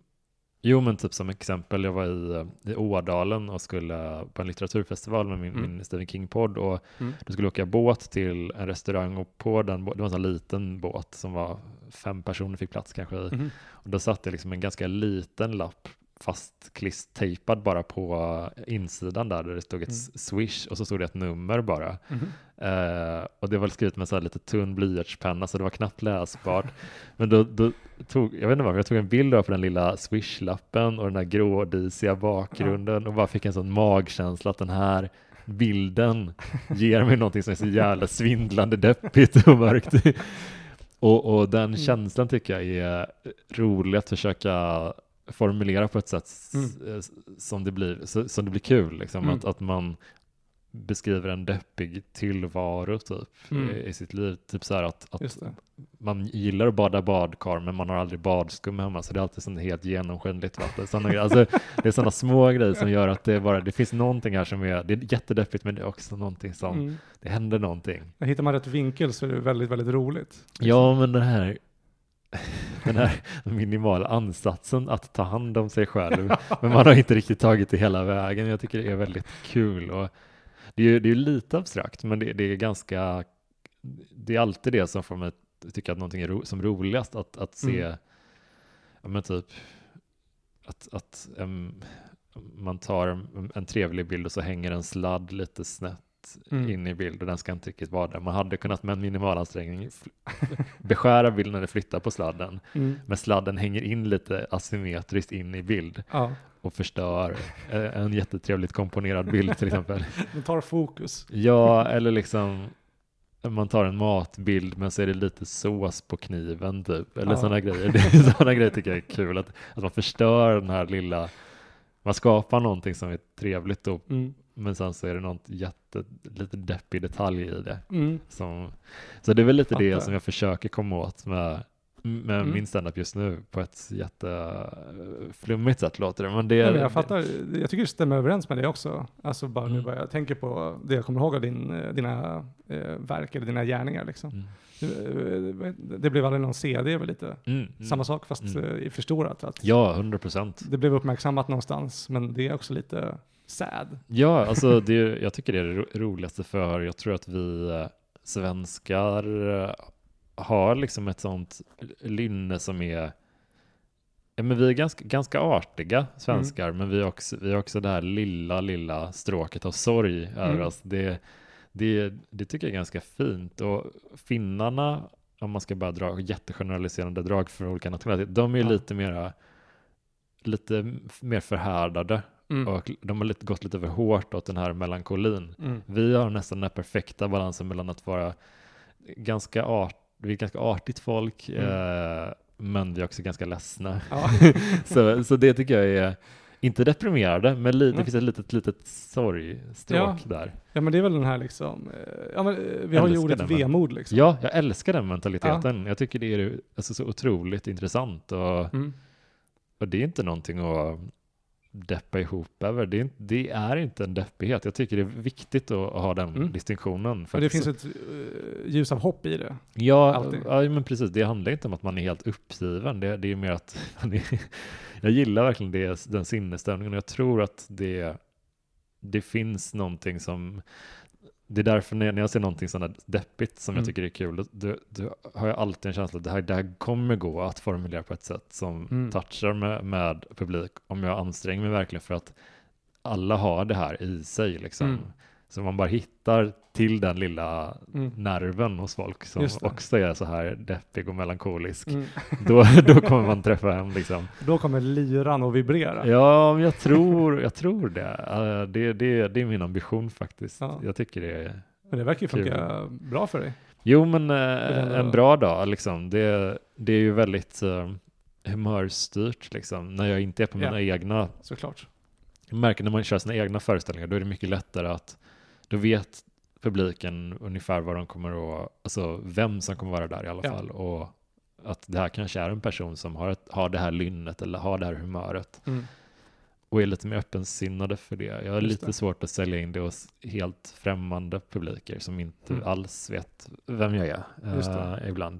Jo, men typ som exempel, jag var i, eh, i Ådalen och skulle på en litteraturfestival med min, Mm. min Stephen King-podd och Mm. då skulle åka båt till en restaurang och på den, det var en sån liten båt som var fem personer fick plats kanske i. Mhm. Och då satt det liksom en ganska liten lapp fast klistertejpad bara på insidan där, där det stod ett Mm. swish och så stod det ett nummer bara. Mhm. Eh, och det var skrivet med så här lite tunn blyertspenna så det var knappt läsbart. Men då, då tog, jag vet inte varför, jag tog en bild på den lilla swish-lappen och den där grådisiga bakgrunden och bara fick en sån magkänsla att den här bilden ger mig någonting som är så jävla svindlande deppigt och mörkt. Och, och den Mm. känslan tycker jag är rolig att försöka formulera på ett sätt Mm. s- som det blir, som det blir kul. Liksom. Mm. Att, att man beskriver en deppig tillvaro typ, Mm. i, i sitt liv. Typ så här att, att man gillar att bada badkar men man har aldrig badskum hemma så det är alltid sånt helt genomskinligt vatten. Såna, alltså, det är sådana små grejer som gör att det bara, det finns någonting här som är, det är jättedeppigt men det är också någonting som, Mm. det händer någonting. Hittar man rätt vinkel så är det väldigt, väldigt roligt. Ja, men den här, den här minimala ansatsen att ta hand om sig själv, men man har inte riktigt tagit det hela vägen. Jag tycker det är väldigt kul och det är ju det är lite abstrakt, men det, det är ganska, det är alltid det som får mig att tycka att någonting är ro, som roligast, att, att se, Mm. ja men typ, att, att em, man tar en, en trevlig bild och så hänger en sladd lite snett Mm. in i bild och den ska inte riktigt vara där. Man hade kunnat med en minimalansträngning fl- beskära bilden när det flyttar på sladden, Mm. men sladden hänger in lite asymmetriskt in i bild Ja, och förstör eh, en jättetrevligt komponerad bild till exempel. den tar fokus. Ja, eller liksom man tar en matbild men så är det lite sås på kniven typ, eller Ja. sådana grejer. Det är sådana grejer tycker jag är kul, att, att man förstör den här lilla, man skapar någonting som är trevligt då, Mm. Men sen så är det något jätte, lite deppig detalj i det. Mm. Som, så det är väl lite det Fattar. som jag försöker komma åt med, med Mm. min standup just nu på ett jätteflummigt sätt låter det. Men det är, men jag fattar, jag tycker det stämmer överens med det också. Alltså bara nu Mm. bara jag tänker på det jag kommer ihåg av din, eh, dina eh, verk eller dina gärningar liksom. Mm. Eh, Det blev aldrig någon CD, det väl lite Mm, mm. samma sak fast Mm. eh, i förstorat. Att Ja, hundra procent. Det blev uppmärksammat någonstans, men det är också lite sad. Ja, alltså det, jag tycker det är det ro- roligaste för jag tror att vi eh, svenskar eh, har liksom ett sånt lynne som är Ja, men vi är ganska, ganska artiga svenskar, men vi har också, vi har också det här lilla, lilla stråket av sorg över Mm. oss. Det, det, det tycker jag är ganska fint. Och finnarna, om man ska bara dra jättegeneraliserande drag för olika nationaliteter, de är Ja. lite mera lite mer förhärdade Mm. och de har lite, gått lite för hårt åt den här melankolin. Mm. Vi har nästan den här perfekta balansen mellan att vara ganska art, vi är ganska artigt folk, Mm. eh, men vi är också ganska ledsna. Ja. så, så det tycker jag är, inte deprimerade, men li, det finns ett litet, litet sorgstråk där. ja, men det är väl den här liksom, eh, ja men eh, vi har ju ordet vemod liksom. Ja, jag älskar den mentaliteten. Jag tycker det är alltså, så otroligt intressant och, Mm. och det är inte någonting att deppa ihop över. Det är, inte- det är inte en deppighet. Jag tycker det är viktigt att ha den Mm. distinktionen. För det finns ett uh, ljus av hopp i det. Ja, ja, men precis. Det handlar inte om att man är helt uppgiven. Det, det är mer att är, jag gillar verkligen det, den sinnesstämningen och jag tror att det, det finns någonting som det är därför när jag, när jag ser någonting sådant här deppigt som Mm. jag tycker är kul, då, då, då har jag alltid en känsla att det här, det här kommer gå att formulera på ett sätt som Mm. touchar med, med publik om jag anstränger mig verkligen för att alla har det här i sig. Liksom. Mm. Så man bara hittar till den lilla Mm. nerven hos folk som också är så här deppig och melankolisk. Mm. Då, då kommer man träffa hem liksom. Då kommer lyran att vibrera. Ja, jag tror, jag tror det. Det, det. Det är min ambition faktiskt. Ja. Jag tycker det är Men det verkar ju funka bra för dig. Jo, men eh, en bra dag liksom. Det, det är ju väldigt eh, humörstyrt liksom. När jag inte är på mina Ja. egna. Såklart. Jag märker när man kör sina egna föreställningar, då är det mycket lättare att då vet publiken ungefär vad de kommer att, alltså vem som kommer vara där i alla Ja. fall. Och att det här kanske är en person som har, ett, har det här lynnet eller har det här humöret. Mm. och är lite mer öppensinnade för det. Jag har Just lite det. svårt att sälja in det hos helt främmande publiker som inte Mm. alls vet vem jag är eh, ibland.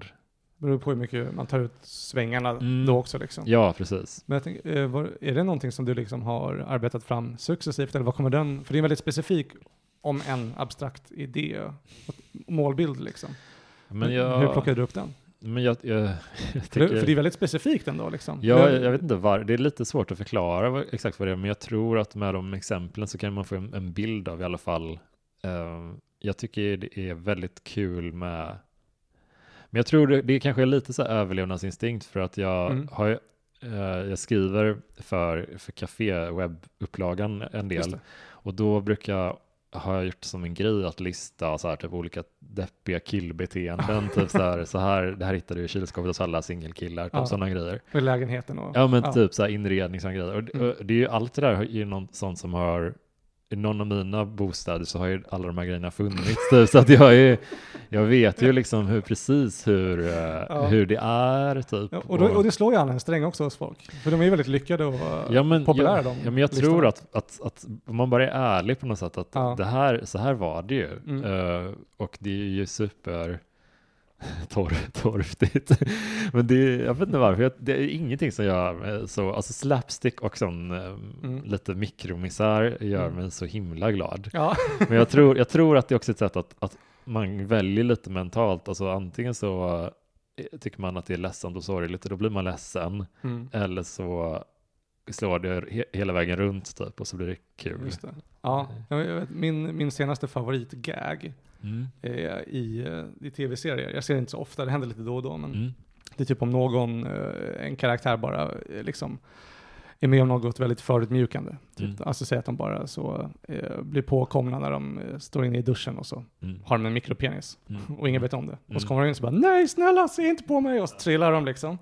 Det beror på hur mycket man tar ut svängarna Mm. då också liksom. Ja, precis. Men tänker, eh, är det någonting som du liksom har arbetat fram successivt eller vad kommer den, för det är en väldigt specifik, om en abstrakt idé, och målbild liksom. Men jag, Hur plockade du upp den? men jag, jag, jag tycker, för det är väldigt specifikt ändå liksom. Ja, Jag- jag vet inte var, det är lite svårt att förklara vad, exakt vad det är, men jag tror att med de exemplen så kan man få en, en bild av i alla fall. eh, jag tycker det är väldigt kul med, men jag tror det, det kanske är lite så här överlevnadsinstinkt för att jag Mm. har eh, jag skriver för, för Café webbupplagan en del och då brukar jag har jag gjort som en grej att lista så här, typ olika deppiga killbeteenden. typ så här, så här, det här hittar du i kylskåpet hos alla singelkillar. Typ Ja. sådana grejer. Med lägenheten och... Ja men typ så här inredning och grejer. Och, det- Mm. och det är ju allt det där är ju något sånt som har i någon av mina bostäder så har ju alla de här grejerna funnits. Typ, så att jag är, jag vet ju liksom hur precis hur, eh, Ja. hur det är typ. Ja, och, då, och det slår ju an en sträng också hos folk. För de är ju väldigt lyckade och Ja men, populära de ja, men jag listorna. tror att, att, att om man bara är ärlig på något sätt att Ja. det här, så här var det ju. Mm. Eh, och det är ju super torr, torftigt. men det, är- jag vet inte varför, jag- det är ingenting som gör mig så, alltså slapstick och sån eh, Mm. lite mikromisär gör Mm. mig så himla glad. Ja, Men jag tror, jag tror att det är också ett sätt att, att man väljer lite mentalt, alltså antingen så eh, tycker man att det är ledsamt och sorgligt och då blir man ledsen. mm, Eller så slår det he hela vägen runt typ och så blir det kul. det. Ja, jag vet, min, min senaste favoritgag Mm. är i, eh, i tv-serier. Jag ser det inte så ofta, det händer lite då och då, men Mm. det är typ om någon, eh, en karaktär bara eh, liksom är med om något väldigt förutmjukande. Typ. Mm. Alltså säg att de bara så eh, blir påkomna när de eh, står inne i duschen och så Mm. har de en mikropenis Mm. och ingen vet om det. Och så Mm. kommer de in och så bara nej snälla se inte på mig och så trillar de liksom.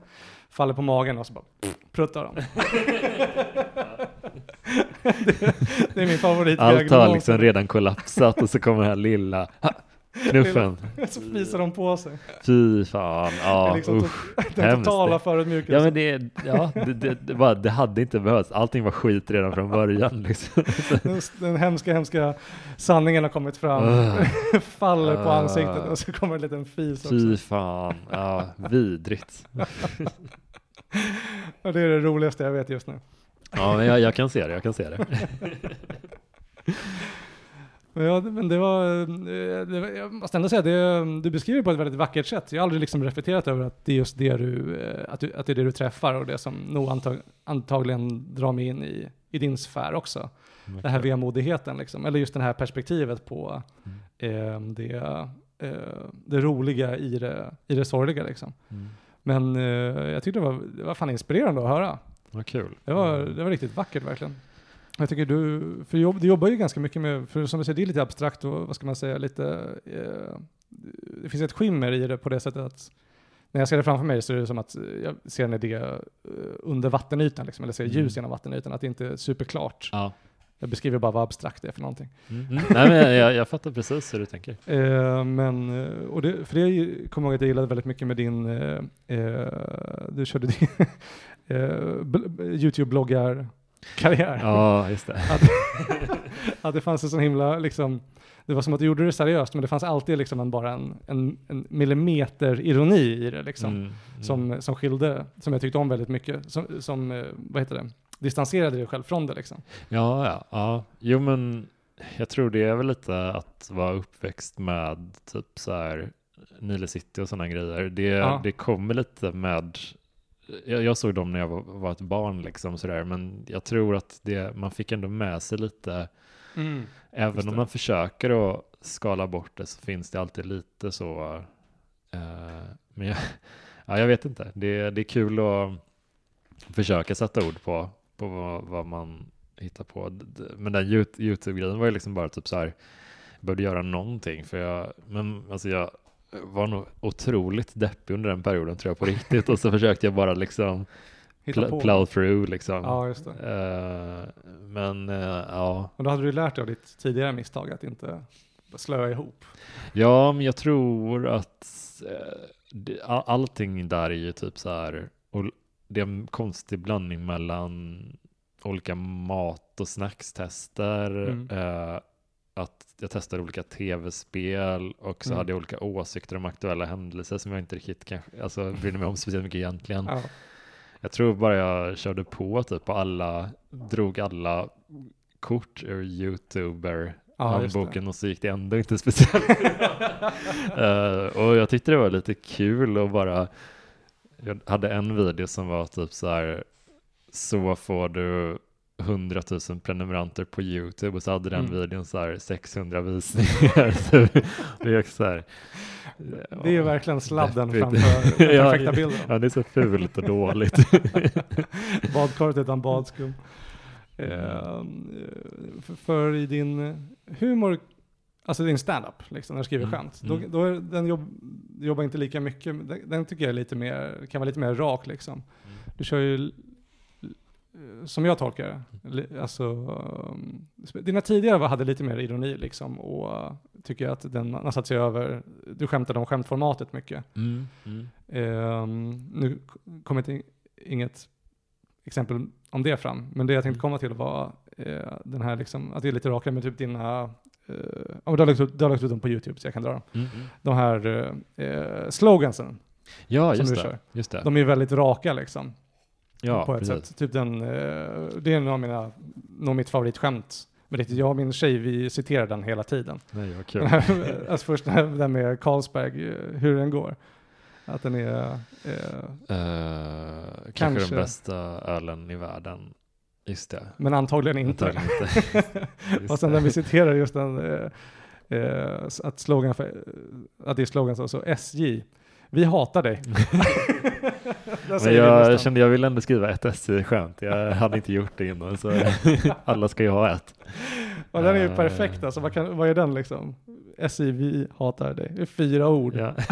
Faller på magen och så bara pruttar de. det, det är min favorit. Allt har liksom redan kollapsat och så kommer den här lilla knuffen. Så fiser de på sig. Fy fan, det ja liksom usch. den totala Ja förödmjukelsen. men det, ja, det, det, det, var, det hade inte behövts, allting var skit redan från början liksom. den, den hemska, hemska sanningen har kommit fram. Faller på ansiktet och så kommer en liten fis också. Fy fan, ja vidrigt. Och det är det roligaste jag vet just nu. Ja men jag, jag kan se det, jag kan se det. Men, ja, men det var, eh, det var, jag måste ändå säga, det, du beskriver det på ett väldigt vackert sätt. Jag har aldrig liksom reflekterat över att det är just det du, eh, att, du, att det är det du träffar och det som nog antag, antagligen drar mig in i, i din sfär också. Den här vemodigheten liksom, eller just det här perspektivet på eh, det, eh, det roliga i det, i det sorgliga liksom. Mm. Men eh, jag tyckte det var, det var fan inspirerande att höra. Vad kul. Det var, det var riktigt vackert verkligen. Jag tycker du, för jobb, du jobbar ju ganska mycket med, för som du säger, det är lite abstrakt och vad ska man säga, lite, eh, det finns ett skimmer i det på det sättet att när jag ser det framför mig så är det som att jag ser en idé eh, under vattenytan, liksom, eller ser ljus Mm. genom vattenytan, att det inte är superklart. Ja. Jag beskriver bara vad abstrakt det är för någonting. Mm. Mm. Nej men jag, jag, jag fattar precis hur du tänker. Eh, men, eh, och det, för det kommer jag ihåg att jag gillade väldigt mycket med din, eh, eh, du körde din eh, bl- YouTube-bloggar-karriär. Ja, just det. Att, att det fanns en sån himla, liksom, det var som att du gjorde det seriöst, men det fanns alltid liksom en, bara en, en, en millimeter ironi i det, liksom, Mm. Mm. som, som skilde, som jag tyckte om väldigt mycket, som, som eh, vad heter det, distanserade dig själv från det liksom. Ja, ja, ja. Jo, men jag tror det är väl lite att vara uppväxt med typ så här Nile City och sådana grejer. Det, Ja. det kommer lite med jag, jag såg dem när jag var, var ett barn liksom sådär, men jag tror att det, man fick ändå med sig lite, Just även om man försöker att skala bort det så finns det alltid lite så, eh, men jag, ja, jag vet inte, det, det är kul att försöka sätta ord på, på vad, vad man hittar på. Men den Yout- YouTube-grejen var ju liksom bara typ så här, jag behövde göra någonting för jag, men alltså jag var nog otroligt deppig under den perioden tror jag på riktigt och så försökte jag bara liksom pl- plow through liksom. Ja, just det. Eh, men eh, ja, Och då hade du lärt dig av ditt tidigare misstag att inte slöa ihop. ja, men jag tror att all, allting där är ju typ så här, och det är en konstig blandning mellan olika mat och snackstester Mm. Att jag testade olika tv-spel och så Mm. hade jag olika åsikter om aktuella händelser som jag inte riktigt kanske, alltså brydde mig om speciellt mycket egentligen. Ja. Jag tror bara jag körde på typ på alla, drog alla kort ur youtuber Ja, handboken och så gick det ändå inte speciellt Eh, Och jag tyckte det var lite kul och bara, jag hade en video som var typ så här, så får du 100 000 prenumeranter på YouTube och så hade den Mm. videon så här 600 visningar. så det är så här, Det är ju verkligen sladden deppigt. framför den Ja, perfekta bilden. Ja, det är så fult och dåligt. Badkaret utan badskum. Ehm, för, för i din humor, alltså din stand-up, liksom, när du skriver Mm, skämt, då, mm. då är, den jobb, jobbar inte lika mycket, den, den tycker jag är lite mer, kan vara lite mer rak liksom. Du kör ju, som jag tolkar alltså, um, dina tidigare hade lite mer ironi liksom, och uh, tycker jag att den har satt sig över, du skämtade om skämtformatet mycket. Mm, mm. Ehm, nu kommer inte inget exempel om det fram, men det jag tänkte Mm. komma till var eh, den här liksom, att det är lite rakare med typ dina, eh, men du har lagt ut, du har lagt ut dem på YouTube så jag kan dra dem. Mm, mm. De här eh, eh, slogansen, Ja, just det. Just det. de är väldigt raka liksom. Ja, på ett precis. sätt. Typ den, eh, det är nog, mina, nog mitt favoritskämt. Men riktigt, jag och min tjej, vi citerar den hela tiden. Nej, vad kul. alltså först den med Carlsberg, eh, hur den går. Att den är, eh, Eh, kanske, Kanske. den bästa ölen i världen. Just det. men antagligen inte. Antagligen inte. Och sen det. när vi citerar just den, eh, eh, att, slogan för, att det är slogan så, så SJ, vi hatar dig. Men jag kände jag ville ändå skriva ett SJ-skämt. Jag hade inte gjort det innan så alla ska ju ha ett. Och den är ju Eh. perfekt alltså, vad, kan, vad är den liksom? SJ, vi hatar dig. Det är fyra ord. Ja.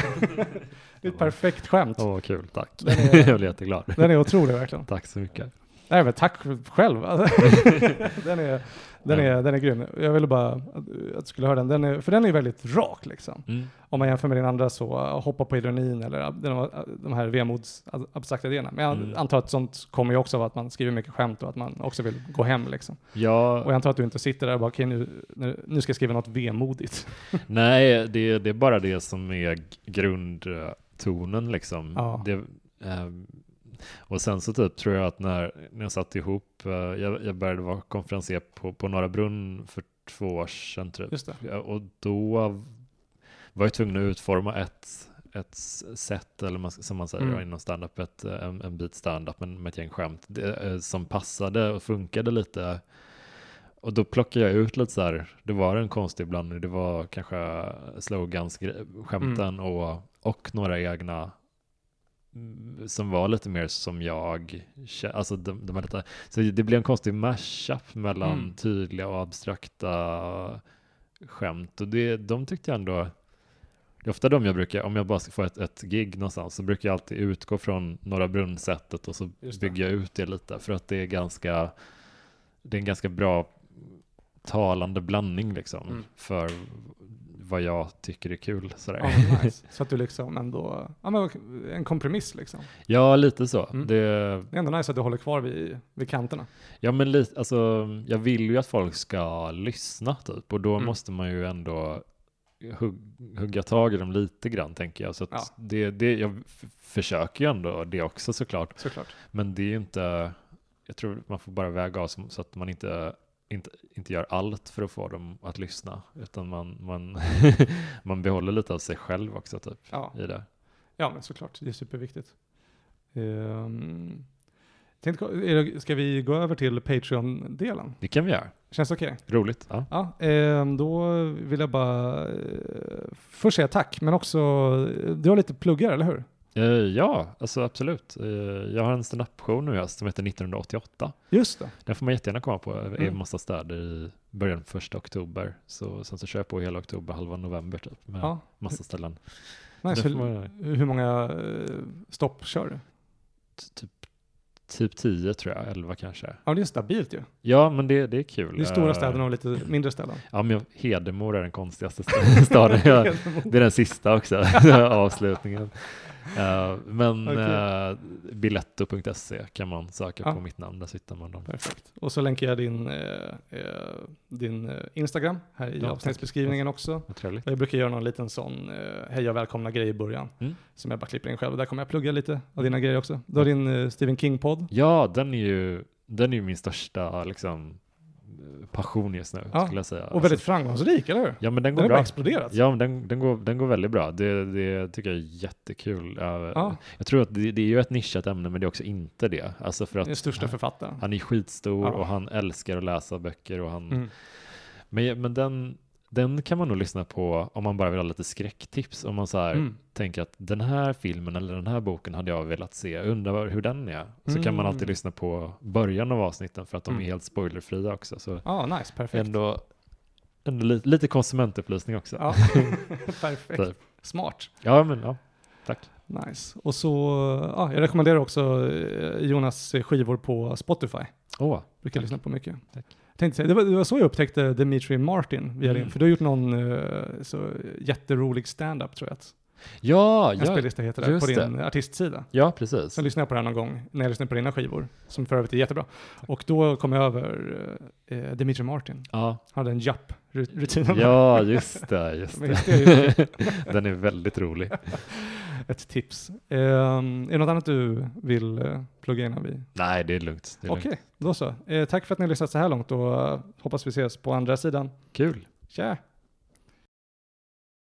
Det är ett perfekt skämt. Åh, vad kul. Tack. Den är- jag blir jätteglad. Den är otrolig verkligen. Tack så mycket. Nej men tack själv. Alltså. den, är, den, är, den är grym. Jag ville bara att, du skulle höra den. den är, för den är väldigt rak liksom. Mm. Om man jämför med din andra så uh, hoppa på ironin eller uh, de, de här vemods uh, abstrakta idéerna. Men jag Mm. antar att sånt kommer ju också av att man skriver mycket skämt och att man också vill gå hem liksom. Ja, Och jag antar att du inte sitter där och bara okej nu, nu, nu ska jag skriva något vemodigt. nej, det, det är bara det som är grundtonen liksom. Ja. Det, ehm, och sen så typ tror jag att när, när jag satt ihop, eh, jag, jag började vara konferencier på, på Norra Brunn för två år sedan typ. Och då var jag tvungen att utforma ett, ett sätt, eller man, som man säger Mm. inom standup, ett, eh, en, en bit standup men med ett gäng skämt det, eh, som passade och funkade lite. Och då plockade jag ut lite så här, det var en konstig blandning, det var kanske slogans, skämten Mm. och, och några egna som var lite mer som jag, alltså de, de lite, så det blev en konstig mashup mellan Mm. tydliga och abstrakta skämt och det, de tyckte jag ändå, det är ofta de jag brukar, om jag bara ska få ett, ett gig någonstans så brukar jag alltid utgå från Norra Brunn-sättet och så bygger jag ut det lite för att det är ganska, det är en ganska bra talande blandning liksom Mm. för vad jag tycker är kul sådär. Nice. Så att du liksom ändå, ja men en kompromiss liksom. Ja, lite så. Mm. Det, Det är ändå nice att du håller kvar vid, vid kanterna. ja, men lite, alltså, jag vill ju att folk ska lyssna typ och då Mm. måste man ju ändå hugg, hugga tag i dem lite grann tänker jag. Så Ja. det, det, jag försöker ju ändå det också såklart. Såklart. Men det är ju inte, jag tror man får bara väga av så att man inte, inte, inte gör allt för att få dem att lyssna, utan man, man, man behåller lite av sig själv också typ Ja. i det. Ja, men såklart. Det är superviktigt. Um, tänkte, ska vi gå över till Patreon-delen? Det kan vi göra. Känns okej? Roligt. Ja. Ja, ehm, då vill jag bara eh, först säga tack, men också, du har lite pluggar, eller hur? Eh, ja, alltså absolut. Eh, jag har en stand-up-show nu som heter 1988. Just det. Den får man jättegärna komma på i Mm. en massa städer i början på första oktober. Så, sen så kör jag på hela oktober, halva november typ, med Ja. massa ställen. Nice. Hur, man- hur många eh, stopp kör du? Typ, typ 10 tror jag, 11 kanske. Ja, det är stabilt ju. Ja, men det, det är kul. Det är stora städerna och lite mindre ställen. Ja, men Hedemora är den konstigaste st- staden. Det är den sista också, avslutningen. Eh, men Okej. uh, biletto.se kan man söka Ja. på mitt namn, där hittar man dem. Perfekt. Och så länkar jag din, eh, eh, din eh, Instagram här i Ja, avsnittsbeskrivningen också. Vad trevligt. Jag brukar göra någon liten sån eh, hej och välkomna grej i början. Mm. Som jag bara klipper in själv. Och där kommer jag plugga lite av dina grejer också. Du har din eh, Stephen King-podd. Ja, den är ju, den är ju min största liksom, passion just nu, Ja, skulle jag säga. Och väldigt framgångsrik, eller hur? ja, men den Den går har bara bra. exploderat. Ja, men den, den, går, den går väldigt bra. Det, det tycker jag är jättekul. Ja. jag tror att det, det är ju ett nischat ämne, men det är också inte det. Alltså för Den att största författaren. han är skitstor Ja. och han älskar att läsa böcker. Och han, Mm. Men, men den, den kan man nog lyssna på om man bara vill ha lite skräcktips. Om man så Mm. tänker att den här filmen eller den här boken hade jag velat se. Undrar hur den är. Så kan man Mm. alltid lyssna på början av avsnitten för att de Mm. är helt spoilerfria också. Så Ja, nice. Perfekt. ändå, ändå lite, lite konsumentupplysning också. Ja, perfekt. Typ. Smart. Ja, men ja. Tack. Nice. Och så, ja, jag rekommenderar också eh, Jonas skivor på Spotify. Åh, Brukar Tack. lyssna på mycket. Tack. Tänkte säga, det, var, det var så jag upptäckte Dimitri Martin via Mm. för du har gjort någon eh, så jätterolig stand-up tror jag att ja, en ja, spellista heter det, på din artistsida. ja, precis. Så lyssnade jag på den någon gång när jag lyssnade på dina skivor, som för övrigt är jättebra. Och då kom jag över eh, Dimitri Martin. Ja, Han hade en japp-rutin. ja just det. Just det. det, Den är väldigt rolig. Ett tips. Eh, är det något annat du vill eh, plugga innan vi Nej, det är lugnt. Okej, lugnt. då så. Eh, tack för att ni har lyssnat så här långt och eh, hoppas vi ses på andra sidan. Kul. Tja!